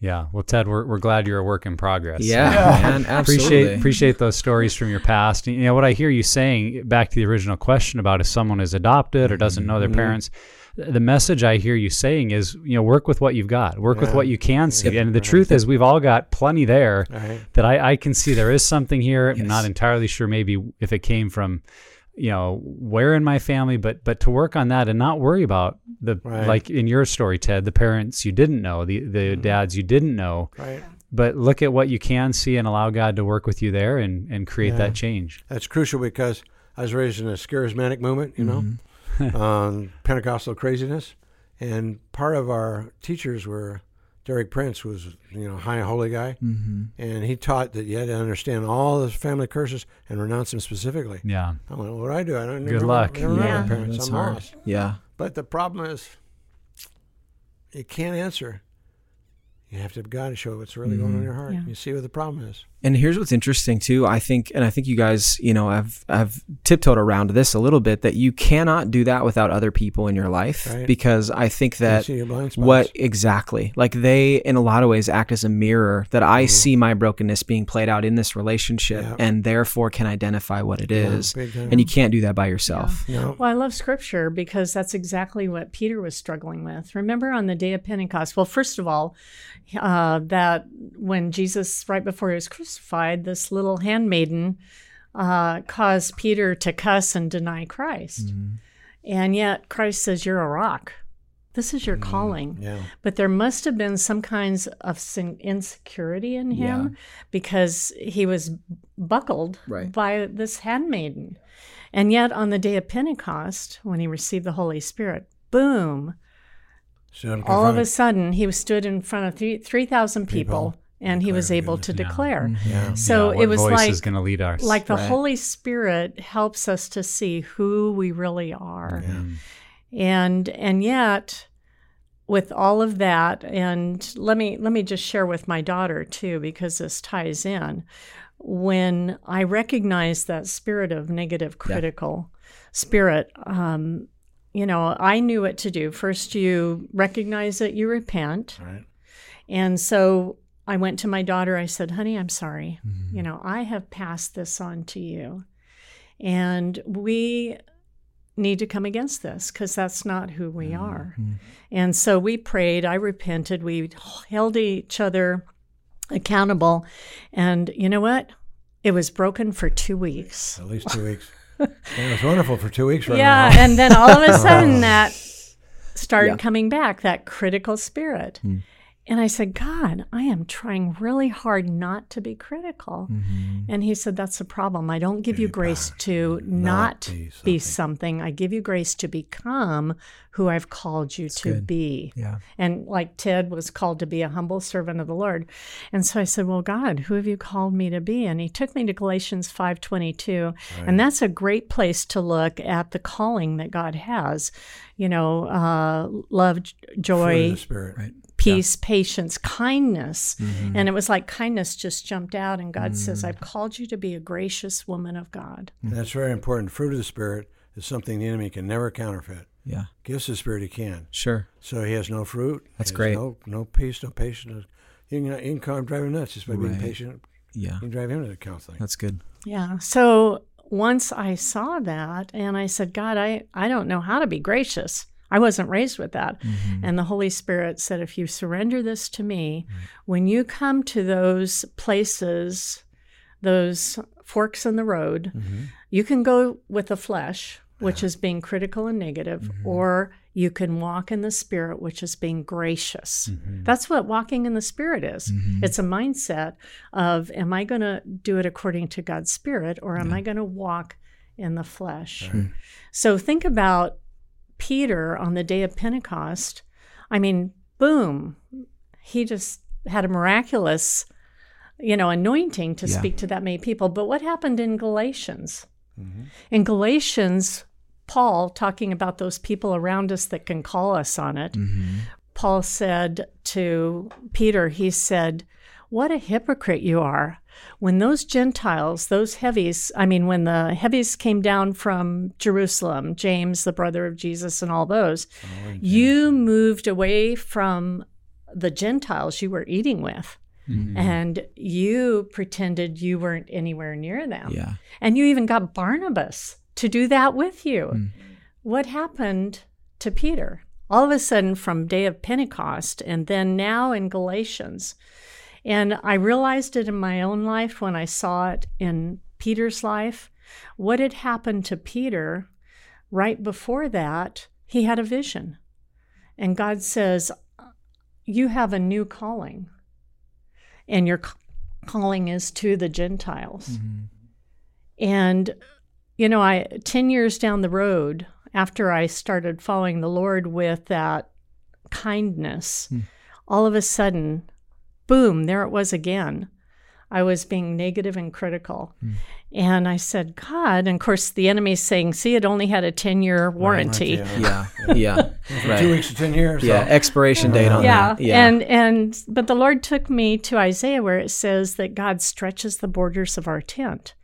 Yeah. Well, Ted, we're, we're glad you're a work in progress. Yeah, man, absolutely. Appreciate appreciate those stories from your past. You know what I hear you saying back to the original question about if someone is adopted or doesn't know their mm-hmm. parents. The message I hear you saying is, you know, work with what you've got, work with what you can see. And the truth is, we've all got plenty there Right. that I, I can see there is something here. I'm not entirely sure maybe if it came from, you know, where in my family, but but to work on that and not worry about the Right. like in your story, Ted, the parents you didn't know, the the dads you didn't know, Right. but look at what you can see and allow God to work with you there and and create Yeah. that change. That's crucial because I was raised in a charismatic movement, you know, um, Pentecostal craziness, and part of our teachers were Derek Prince was you know high holy guy, Mm-hmm. and he taught that you had to understand all the family curses and renounce them specifically. Yeah. I went, what do I do? I don't know. Good never, luck. Never met Yeah. my parents. That's I'm hard. lost. Yeah. But the problem is, you can't answer. You have to have God to show what's really going on in your heart. Yeah. You see what the problem is. And here's what's interesting too. I think, and I think you guys, you know, have have tiptoed around this a little bit that you cannot do that without other people in your life Right. because I think that see your blind spots. what exactly like they in a lot of ways act as a mirror that I see my brokenness being played out in this relationship Mm-hmm. Yeah. and therefore can identify what it Yeah, is. and you can't do that by yourself. No. Well, I love scripture because that's exactly what Peter was struggling with. Remember on the day of Pentecost? Well, first of all, uh, that when Jesus, right before he was crucified, this little handmaiden uh, caused Peter to cuss and deny Christ. And yet Christ says, You're a rock. This is your calling. Yeah. But there must have been some kinds of insecurity in him because he was buckled Right. by this handmaiden. And yet, on the day of Pentecost, when he received the Holy Spirit, boom, all of a sudden he was stood in front of three 3,000 people, People and he was able to declare. Yeah. So Yeah, it was like, is going to lead us. like the Right. Holy Spirit helps us to see who we really are and and yet with all of that and let me let me just share with my daughter too because this ties in when i recognized that spirit of negative critical spirit um, you know i knew what to do first you recognize it you repent Right. and so I went to my daughter. I said, honey, I'm sorry. Mm-hmm. You know, I have passed this on to you. And we need to come against this because that's not who we mm-hmm. are. Mm-hmm. And so we prayed. I repented. We held each other accountable. And you know what? It was broken for two weeks. At least two weeks. And it was wonderful for two weeks right yeah. now. And then all of a sudden that started Yeah. coming back, that critical spirit. Hmm. And I said, God, I am trying really hard not to be critical. Mm-hmm. And he said, That's the problem. I don't give you grace to not, be be, something. I give you grace to become who I've called you to good. be. Yeah. And like Ted was called to be a humble servant of the Lord. And so I said, Well, God, who have you called me to be? And he took me to Galatians 5.22. And that's a great place to look at the calling that God has. You know, uh, love, joy, the Spirit. Right. Peace, patience, kindness. Mm-hmm. And it was like kindness just jumped out. And God says, I've called you to be a gracious woman of God. And that's very important. Fruit of the Spirit is something the enemy can never counterfeit. Yeah. Gifts of the Spirit he can. Sure. So he has no fruit. That's great. No, no peace, no patience. You can, you can calm, drive him nuts just by being patient. Yeah. You can drive him to the counseling. That's good. Yeah. So once I saw that and I said, God, I, I don't know how to be gracious. I wasn't raised with that. Mm-hmm. And the Holy Spirit said, if you surrender this to me, when you come to those places, those forks in the road, mm-hmm. you can go with the flesh, which is being critical and negative, mm-hmm. or you can walk in the spirit, which is being gracious. Mm-hmm. That's what walking in the spirit is. It's a mindset of, am I going to do it according to God's spirit, or am I going to walk in the flesh? So think about Peter on the day of Pentecost. I mean, boom, he just had a miraculous, you know, anointing to Yeah. speak to that many people. But what happened in Galatians? Mm-hmm. In Galatians, Paul, talking about those people around us that can call us on it, mm-hmm. Paul said to Peter, he said, What a hypocrite you are. When those Gentiles, those heavies, I mean, when the heavies came down from Jerusalem, James, the brother of Jesus, and all those, oh, you moved away from the Gentiles you were eating with. Mm-hmm. And you pretended you weren't anywhere near them. Yeah. And you even got Barnabas to do that with you. Hmm. What happened to Peter? All of a sudden, from day of Pentecost, and then now in Galatians. And I realized it in my own life when I saw it in Peter's life. What had happened to Peter right before that, he had a vision. And God says, You have a new calling, and your calling is to the Gentiles. Mm-hmm. And, you know, I 10 years down the road, after I started following the Lord with that kindness, hmm. all of a sudden, boom, there it was again. I was being negative and critical. Hmm. And I said, God, and of course, the enemy's saying, see, it only had a 10 year warranty. Yeah. Yeah. Yeah. Two weeks to 10 years. Yeah. so- Expiration date on yeah. that. Yeah. And and but the Lord took me to Isaiah where it says that God stretches the borders of our tent.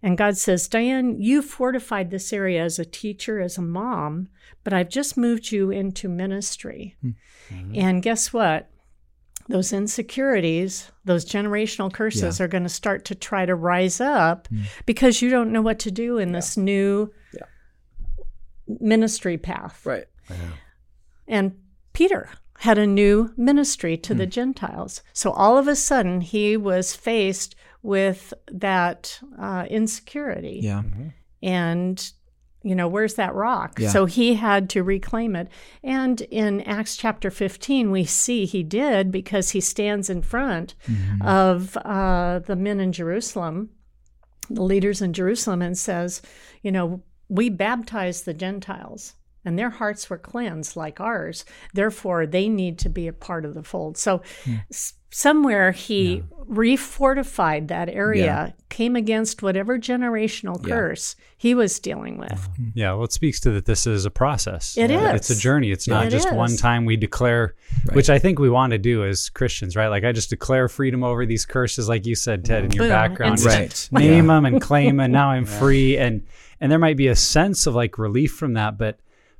And God says, Diane, you fortified this area as a teacher, as a mom, but I've just moved you into ministry. Hmm. Mm-hmm. And guess what? Those insecurities, those generational curses are going to start to try to rise up hmm. because you don't know what to do in this new ministry path. right. And Peter had a new ministry to the hmm. Gentiles. So all of a sudden, he was faced with that uh, insecurity. Yeah. Mm-hmm. And, you know, where's that rock? Yeah. So he had to reclaim it. And in Acts chapter 15, we see he did because he stands in front of uh, the men in Jerusalem, the leaders in Jerusalem, and says, you know, we baptize the Gentiles and their hearts were cleansed like ours. Therefore, they need to be a part of the fold. So, s- somewhere he refortified that area, Yeah. came against whatever generational Yeah. curse he was dealing with. Yeah, well, it speaks to that this is a process. It Uh, It's a journey. It's not It just one time we declare, which I think we want to do as Christians, right? Like I just declare freedom over these curses, like you said, Ted, in your Boom, background. instant. Right. Name them and claim, and now I'm free. And and there might be a sense of like relief from that, but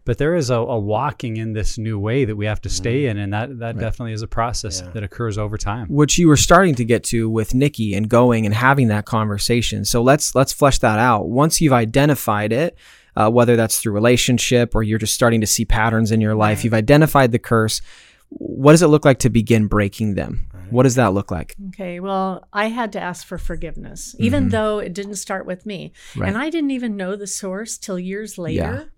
but there is a, a walking in this new way that we have to stay in, and that that definitely is a process that occurs over time. which you were starting to get to with Nikki and going and having that conversation. So let's let's flesh that out. Once you've identified it, uh, whether that's through relationship or you're just starting to see patterns in your life, you've identified the curse. What does it look like to begin breaking them? What does that look like? Okay, well, I had to ask for forgiveness, even though it didn't start with me. Right. And I didn't even know the source till years later.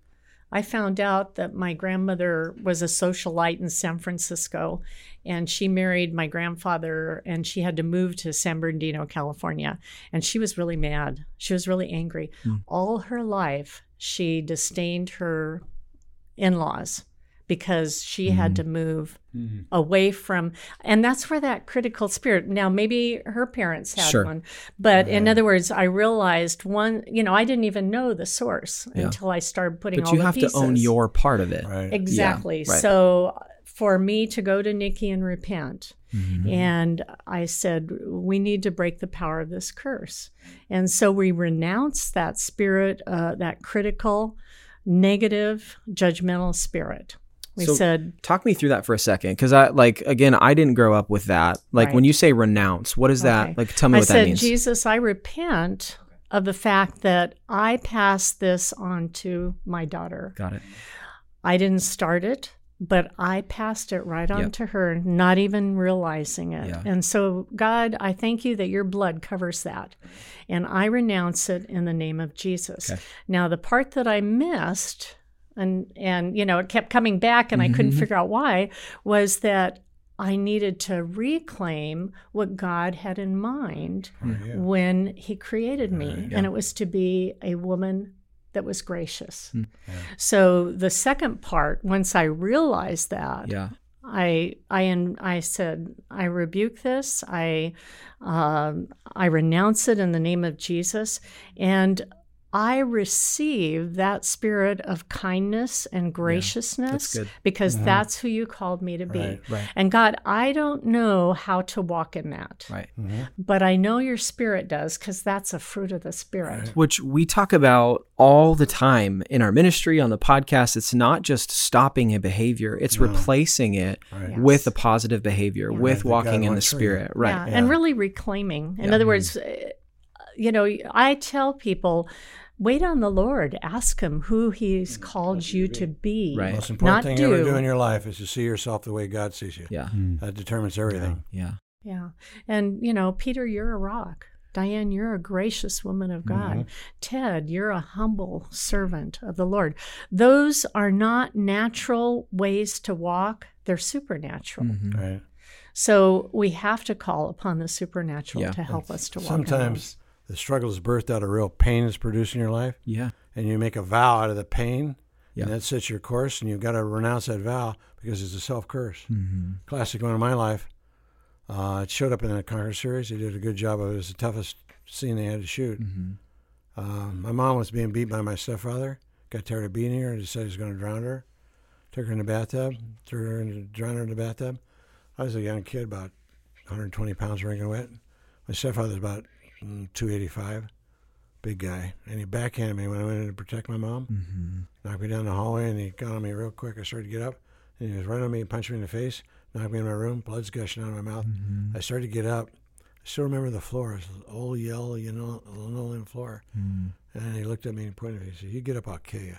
I found out that my grandmother was a socialite in San Francisco and she married my grandfather and she had to move to San Bernardino, California. And she was really mad. She was really angry. Hmm. All her life, she disdained her in laws because she had to move away from and that's where that critical spirit now maybe her parents had Sure. one but in other words i realized one you know i didn't even know the source until i started putting all these But all you have pieces. to own your part of it. Right. Exactly. right. So for me to go to Nikki and repent, Mm-hmm. and I said, we need to break the power of this curse. And so we renounced that spirit, uh, that critical, negative, judgmental spirit. We So- said, Talk me through that for a second, because I like again, I didn't grow up with that. Like Right. when you say renounce, what is that? Like, tell me I what that means. Jesus, I repent of the fact that I passed this on to my daughter. Got it. I didn't start it, but I passed it right on Yep. to her, not even realizing it. Yeah. And so, God, I thank you that your blood covers that. And I renounce it in the name of Jesus. Okay. Now, the part that I missed, and and you know, it kept coming back and I Mm-hmm. couldn't figure out why, was that I needed to reclaim what God had in mind when He created me. And it was to be a woman that was gracious. Hmm. So the second part, once I realized that, Yeah. I I and I said I rebuke this. I um, I renounce it in the name of Jesus, and I receive that spirit of kindness and graciousness good. because that's who you called me to be. Right. Right. And God, I don't know how to walk in that, Right. but I know your spirit does because that's a fruit of the spirit. Which we talk about all the time in our ministry on the podcast. It's not just stopping a behavior; it's replacing it Right. with a positive behavior, with that God walking in the wants you. spirit. Right. Yeah, and really reclaiming. In other words, uh, you know, I tell people, wait on the Lord. Ask Him who He's mm. called you to be. Right. Most important Not thing do. you ever do in your life is to see yourself the way God sees you. Yeah. Hmm. That determines everything. Yeah. Yeah. And, you know, Peter, you're a rock. Diane, you're a gracious woman of mm-hmm. God. Ted, you're a humble servant of the Lord. Those are not natural ways to walk, they're supernatural. Mm-hmm. Right. So we have to call upon the supernatural Yeah. to help us to walk. in Sometimes the struggle is birthed out of real pain that's produced in your life, Yeah. and you make a vow out of the pain, Yeah. and that sets your course, and you've got to renounce that vow because it's a self curse. Mm-hmm. Classic one in my life. Uh, it showed up in the Conquer series. They did a good job of it. It was the toughest scene they had to shoot. Uh, my mom was being beat by my stepfather. Got tired of beating her and decided he was going to drown her. Took her in the bathtub, threw her in the, drowned her in the bathtub. I was a young kid, about 120 pounds wringing wet. My stepfather was about 285, big guy, and he backhanded me when I went in to protect my mom. Mm-hmm. Knocked me down the hallway, and he got on me real quick. I started to get up, and he was right on me and punched me in the face, knocked me in my room, blood's gushing out of my mouth. I started to get up. I still remember the floor. It was an old yellow, you know, linoleum floor. And he looked at me and pointed at me. He said, "You get up, I'll kill you."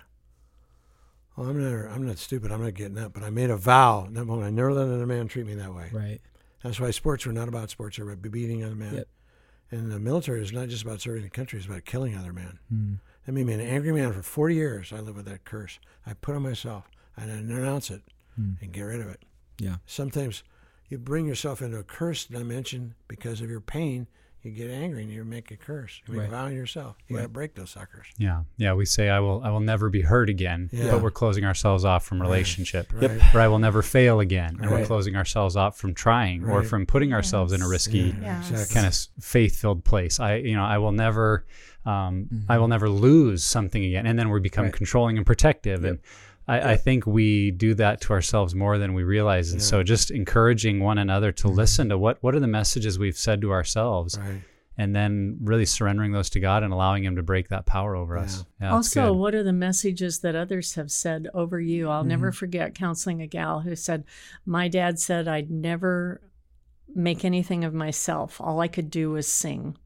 Well, I'm not. I'm not stupid. I'm not getting up. But I made a vow. in That moment, I never let another man treat me that way. Right. That's why sports were not about sports. They're about beating other men. Yep. And the military is not just about serving the country. It's about killing other men. That made me an angry man for 40 years. I lived with that curse. I put on myself and I renounce it Hmm. and get rid of it. Yeah. Sometimes you bring yourself into a cursed dimension because of your pain. You get angry and you make a curse. You Right. vow on yourself. You got to break those suckers. Yeah, yeah. We say, "I will, I will never be hurt again," Yeah. but we're closing ourselves off from relationship. Right. Or I will never fail again, and we're closing ourselves off from trying or from putting ourselves in a risky Yes. Exactly. kind of faith-filled place. I, you know, I will never, um, Mm-hmm. I will never lose something again, and then we become controlling and protective. And I, I think we do that to ourselves more than we realize. And so, just encouraging one another to listen to what what are the messages we've said to ourselves, Mm-hmm. Right. and then really surrendering those to God and allowing Him to break that power over us. Yeah, that's also, good. what are the messages that others have said over you? I'll never Mm-hmm. forget counseling a gal who said, My dad said I'd never make anything of myself. All I could do was sing.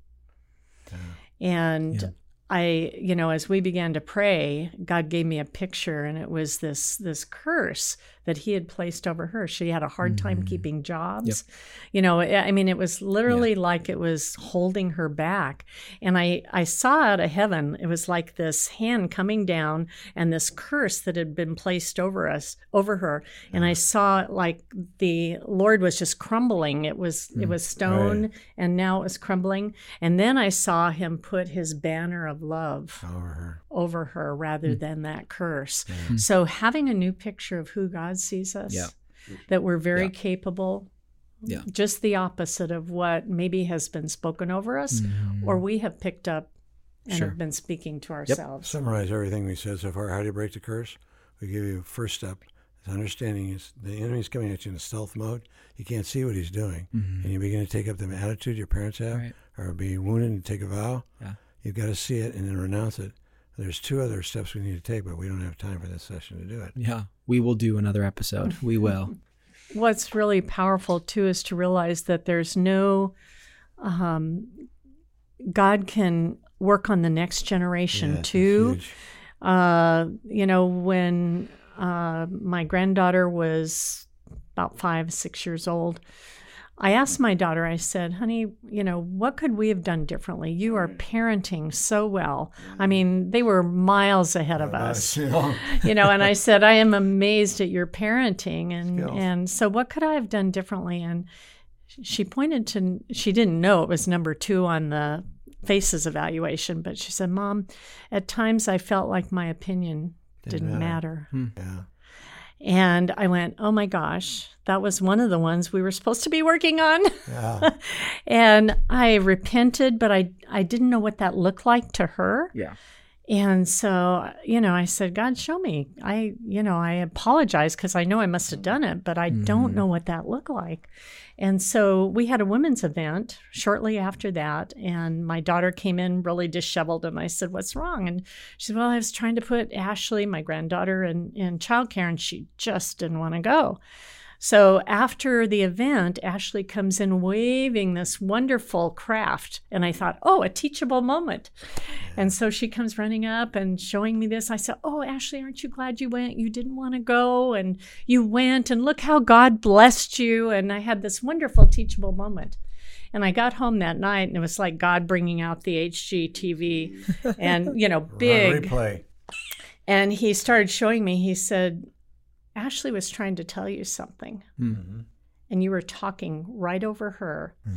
And Yeah. I, you know, as we began to pray, God gave me a picture and it was this this curse that he had placed over her. She had a hard time mm. keeping jobs. You know, I mean, it was literally like it was holding her back. And I, I saw out of heaven, it was like this hand coming down and this curse that had been placed over us, over her. And I uh-huh. saw like the Lord was just crumbling. It was, it mm. was stone and now it was crumbling. And then I saw him put his banner of love Over her. over her rather mm. than that curse. So having a new picture of who God sees us, Yeah. that we're very Yeah. capable, Yeah. just the opposite of what maybe has been spoken over us mm. or we have picked up and Sure. have been speaking to ourselves. Summarize everything we said so far. How do you break the curse? We give you first step. is Understanding is the enemy's coming at you in a stealth mode. You can't see what he's doing, mm-hmm. and you begin to take up the attitude your parents have, Right. or be wounded and take a vow. Yeah. You've got to see it and then renounce it. There's two other steps we need to take, but we don't have time for this session to do it. Yeah. We will do another episode. We will. What's really powerful too is to realize that there's no, um, God can work on the next generation Yeah, too. Uh, you know, when uh, my granddaughter was about five, six years old, I asked my daughter, I said, honey, you know, what could we have done differently? You are mm. parenting so well. I mm. mean, they were miles ahead of oh, us. You know, and i said i am amazed at your parenting and Skills. and so what could i have done differently? And she pointed to she didn't know it was number two on the faces evaluation but she said mom at times i felt like my opinion didn't, matter, hmm. yeah. And i went oh my gosh that was one of the ones we were supposed to be working on Yeah. and i repented but i i didn't know what that looked like to her Yeah. And so, you know, I said, God, show me. I, you know, I apologize because I know I must have done it, but I don't mm-hmm. know what that looked like. And so we had a women's event shortly after that. And my daughter came in really disheveled. And I said, What's wrong? And she said, Well, I was trying to put Ashley, my granddaughter, in, in childcare, and she just didn't want to go. So after the event, Ashley comes in waving this wonderful craft. And I thought, oh, a teachable moment. And so she comes running up and showing me this. I said, Oh, Ashley, aren't you glad you went? You didn't want to go, and you went, and look how God blessed you. And I had this wonderful teachable moment. And I got home that night, and it was like God bringing out the HGTV and, you know, big. Replay. And he started showing me, he said, Ashley was trying to tell you something, Mm-hmm. and you were talking right over her. Hmm.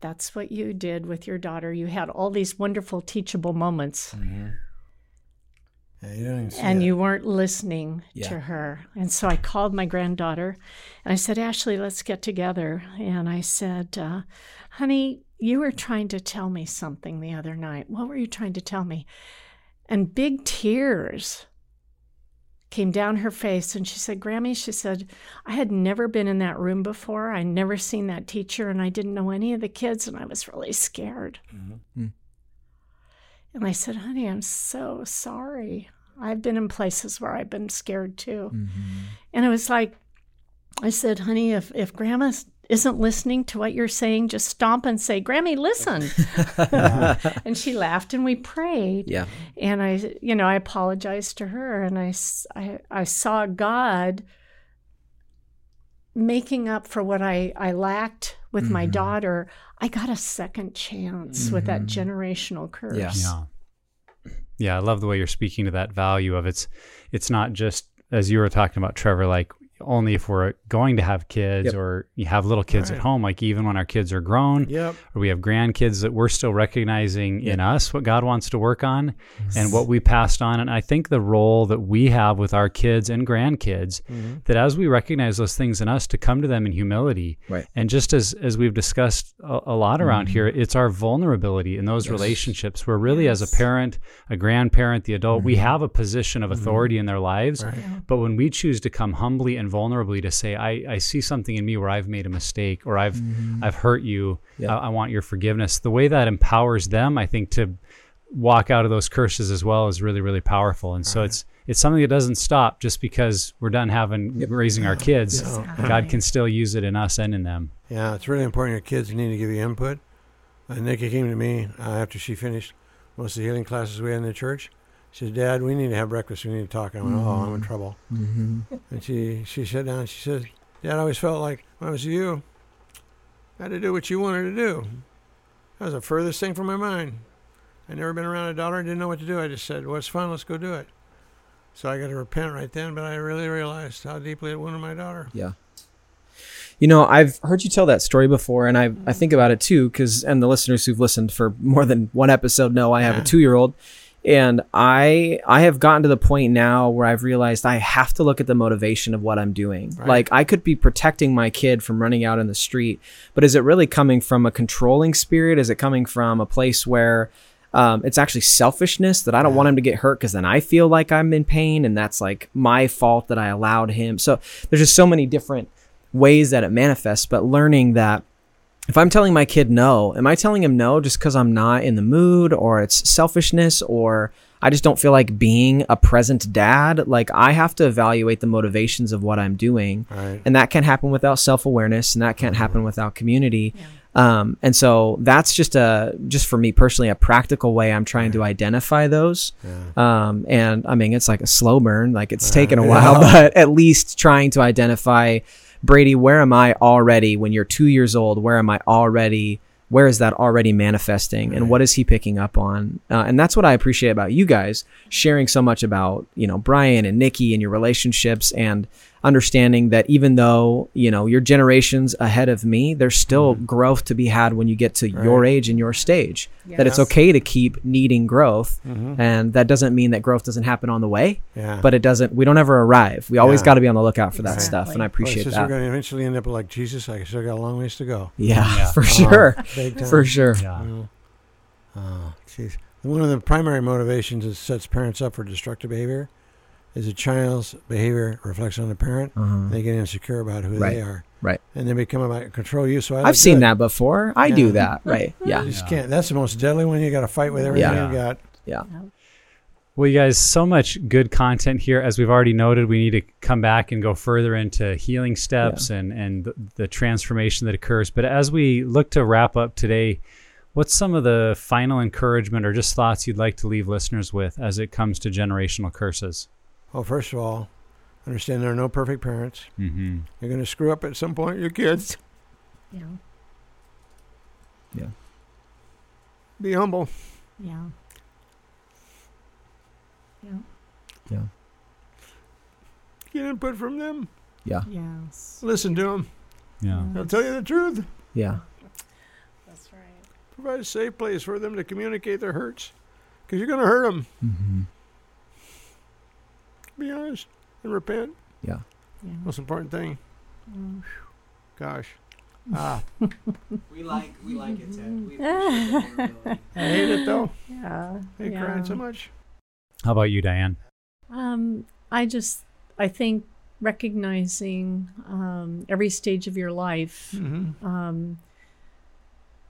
That's what you did with your daughter. You had all these wonderful teachable moments, Yeah, you don't even see and it. you weren't listening Yeah. to her. And so I called my granddaughter, and I said, Ashley, let's get together. And I said, uh, honey, you were trying to tell me something the other night. What were you trying to tell me? And big tears came down her face and she said, Grammy, she said, I had never been in that room before. I never seen that teacher and I didn't know any of the kids and I was really scared. Mhm. And I said, honey, I'm so sorry. I've been in places where I've been scared too. And it was like, I said, honey, if, if grandma isn't listening to what you're saying, just stomp and say, Grammy, listen. and she laughed and we prayed Yeah. and I, you know, I apologized to her, and I, I, I saw God making up for what I, I lacked with my mm-hmm. daughter. I got a second chance with that mm-hmm. generational curse. Yeah. Yeah. Yeah, I love the way you're speaking to that value of it's it's not just as you were talking about Trevor like only if we're going to have kids Yep. or you have little kids Right. at home like even when our kids are grown Yep. or we have grandkids that we're still recognizing in us what God wants to work on and what we passed on. And I think the role that we have with our kids and grandkids, mm-hmm. that as we recognize those things in us, to come to them in humility. Right. And just as as we've discussed a, a lot around mm-hmm. here, it's our vulnerability in those relationships where really as a parent, a grandparent, the adult, we mm-hmm. have a position of authority in their lives. But when we choose to come humbly and vulnerably to say, I, I see something in me where I've made a mistake or I've I've hurt you, Yeah. I, I want your forgiveness. The way that empowers them, I think, to walk out of those curses as well is really, really powerful. And so it's it's something that doesn't stop just because we're done having raising our kids. God can still use it in us and in them. Yeah, it's really important. Your kids need to give you input. Uh, Nikki came to me uh, after she finished most of the healing classes we had in the church. She said, Dad, we need to have breakfast. We need to talk. I went, Oh, I'm in Mm. trouble. Mm-hmm. And she, she sat down. She said, Dad, I always felt like when I was you, I had to do what you wanted to do. That was the furthest thing from my mind. I'd never been around a daughter. I didn't know what to do. I just said, Well, it's fun. Let's go do it. So I got to repent right then. But I really realized how deeply it wounded my daughter. Yeah. You know, I've heard you tell that story before, and I I think about it too, because and the listeners who've listened for more than one episode know I have a two year old, and I I have gotten to the point now where I've realized I have to look at the motivation of what I'm doing. Right. Like I could be protecting my kid from running out in the street, but is it really coming from a controlling spirit? Is it coming from a place where um, it's actually selfishness that I don't Yeah. want him to get hurt because then I feel like I'm in pain and that's like my fault that I allowed him. So there's just so many different ways that it manifests, but learning that if I'm telling my kid no, am I telling him no just because I'm not in the mood or it's selfishness or I just don't feel like being a present dad? Like I have to evaluate the motivations of what I'm doing. Right. And that can't happen without self awareness and that can't happen without community. Um, and so that's just a just for me personally a practical way I'm trying to identify those. Yeah. Um, and I mean it's like a slow burn, like it's Uh, taken a yeah. while, but at least trying to identify Brady, where am I already when you're two years old? Where am I already? Where is that already manifesting, and what is he picking up on? Uh, and that's what I appreciate about you guys sharing so much about you know Brian and Nikki and your relationships and understanding that even though you know your generations ahead of me, there's still growth to be had when you get to your Mm-hmm. Age and your stage. That it's okay to keep needing growth, Mhm. and that doesn't mean that growth doesn't happen on the way Yeah. but it doesn't we don't ever arrive we always Yeah. got to be on the lookout for that stuff and i appreciate since that we're going to eventually end up like Jesus, I still got a long ways to go. yeah, Yeah. for Oh, sure big time. for sure Yeah. Jeez. One of the primary motivations that sets parents up for destructive behavior is a child's behavior reflects on the parent. uh-huh. They get insecure about who Right. they are. Right. And they become about control you. So I i've seen good. that before i Yeah. do that right yeah You just Yeah. can't. That's the most deadly one. You got to fight with everything Yeah. you got. yeah Well, you guys, so much good content here. As we've already noted, we need to come back and go further into healing steps and and the, the transformation that occurs. But as we look to wrap up today, what's some of the final encouragement or just thoughts you'd like to leave listeners with as it comes to generational curses? Well, first of all, understand there are no perfect parents. Mm-hmm. You're going to screw up at some point. Your kids. Yeah. Yeah. Be humble. Yeah. Yeah. Yeah. Get input from them. yeah Yes. Listen to them. Yeah. They'll tell you the truth. yeah That's right. Provide a safe place for them to communicate their hurts. Because you're going to hurt them. mm-hmm. Be honest and repent. yeah Yeah. Most important thing. Mm. Gosh. Ah, we like we like it ted we I hate it though. Yeah. I hate yeah. crying so much. How about you, Diane? Um, I just, I think recognizing um, every stage of your life, Mm-hmm. um,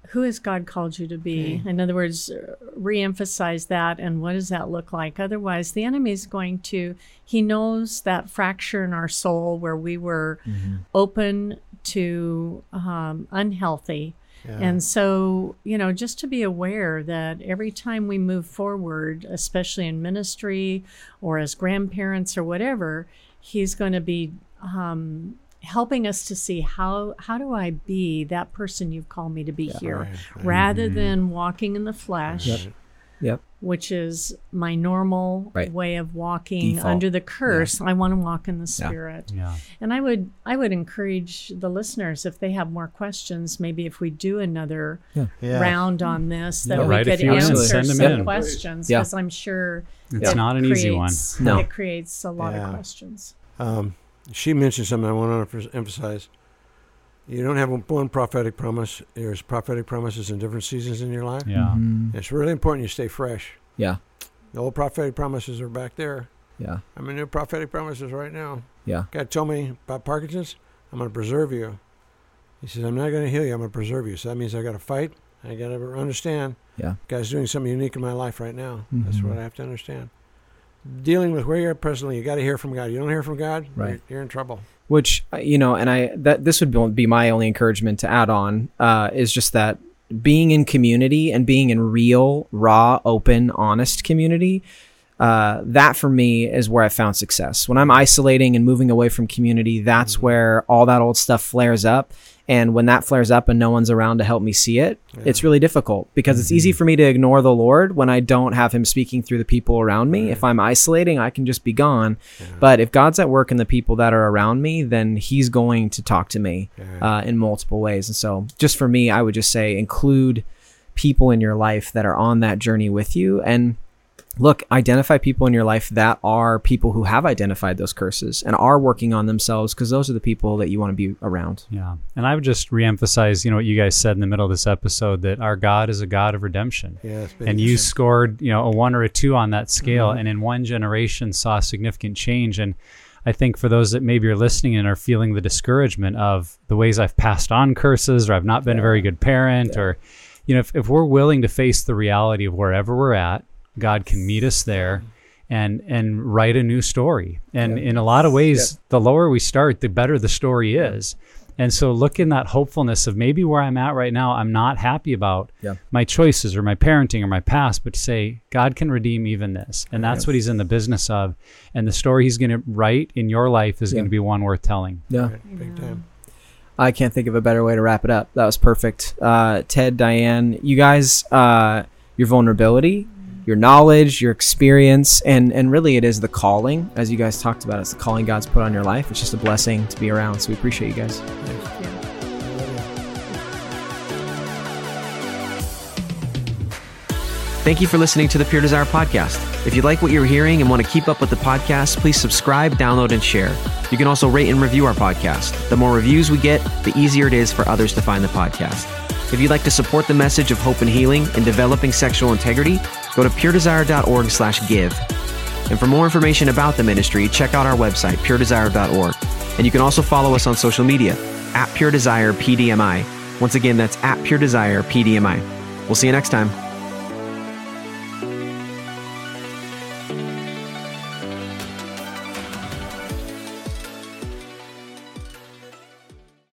who has God called you to be? Okay. In other words, uh, reemphasize that and what does that look like? Otherwise, the enemy is going to, he knows that fracture in our soul where we were mm-hmm. open to um, unhealthy. Yeah. And so, you know, just to be aware that every time we move forward, especially in ministry or as grandparents or whatever, he's going to be um, helping us to see how how do I be that person you've called me to be here, Right, right, rather Mhm. than walking in the flesh, right. yep which is my normal Right. way of walking Default. under the curse. I want to walk in the spirit. Yeah. And I would I would encourage the listeners if they have more questions, maybe if we do another Yeah. round on this, that Yeah, we write could answer send 'em some in. questions Yeah. because I'm sure It's it not an easy one. No. It creates a lot Yeah. of questions. Um, she mentioned something I want to emphasize. You don't have one- one prophetic promise. There's prophetic promises in different seasons in your life. Yeah. Mhm. It's really important you stay fresh. yeah The old prophetic promises are back there. yeah I'm in new prophetic promises right now. yeah God told me about Parkinson's. I'm going to preserve you. He says, I'm not going to heal you. I'm going to preserve you. So that means I got to fight. I got to understand. Yeah. God's doing something unique in my life right now. That's Mhm. what I have to understand. Dealing with where you're at presently, you got to hear from God. You don't hear from God, Right. you're, you're in trouble. which uh, you know and i that this would be- be my only encouragement to add on uh, is just that being in community and being in real raw open honest community uh, that for me is where I found success. When I'm isolating and moving away from community, that's where all that old stuff flares up. And when that flares up and no one's around to help me see it, it's really difficult because it's easy for me to ignore the Lord when I don't have Him speaking through the people around me. If I'm isolating, I can just be gone. But if God's at work in the people that are around me, then He's going to talk to me uh, in multiple ways. And so, just for me, I would just say include people in your life that are on that journey with you and look identify people in your life that are people who have identified those curses and are working on themselves because those are the people that you want to be around Yeah. And I would just reemphasize, you know, what you guys said in the middle of this episode that our God is a God of redemption. Yeah, And you scored, you know, a one or a two on that scale, and in one generation saw significant change. And I think for those that maybe you're listening and are feeling the discouragement of the ways I've passed on curses, or I've not been a very good parent, or, you know, if, if we're willing to face the reality of wherever we're at, God can meet us there and and write a new story. And in a lot of ways, the lower we start, the better the story is. And so look in that hopefulness of maybe where I'm at right now, I'm not happy about Yeah. my choices or my parenting or my past, but to say God can redeem even this. And that's what he's in the business of. And the story he's going to write in your life is going to be one worth telling. yeah big time. i can't think of a better way to wrap it up that was perfect uh, ted diane you guys uh, your vulnerability your knowledge your experience and and really it is the calling as you guys talked about it's the calling god's put on your life it's just a blessing to be around so we appreciate you guys Thank you for listening to the Pure Desire podcast. If you like what you're hearing and want to keep up with the podcast, please subscribe, download, and share. You can also rate and review our podcast. The more reviews we get, the easier it is for others to find the podcast. If you'd like to support the message of hope and healing and developing sexual integrity, go to puredesire.org slash give. And for more information about the ministry, check out our website, puredesire.org. And you can also follow us on social media at Pure Desire PDMI. Once again, that's at Pure Desire PDMI. We'll see you next time.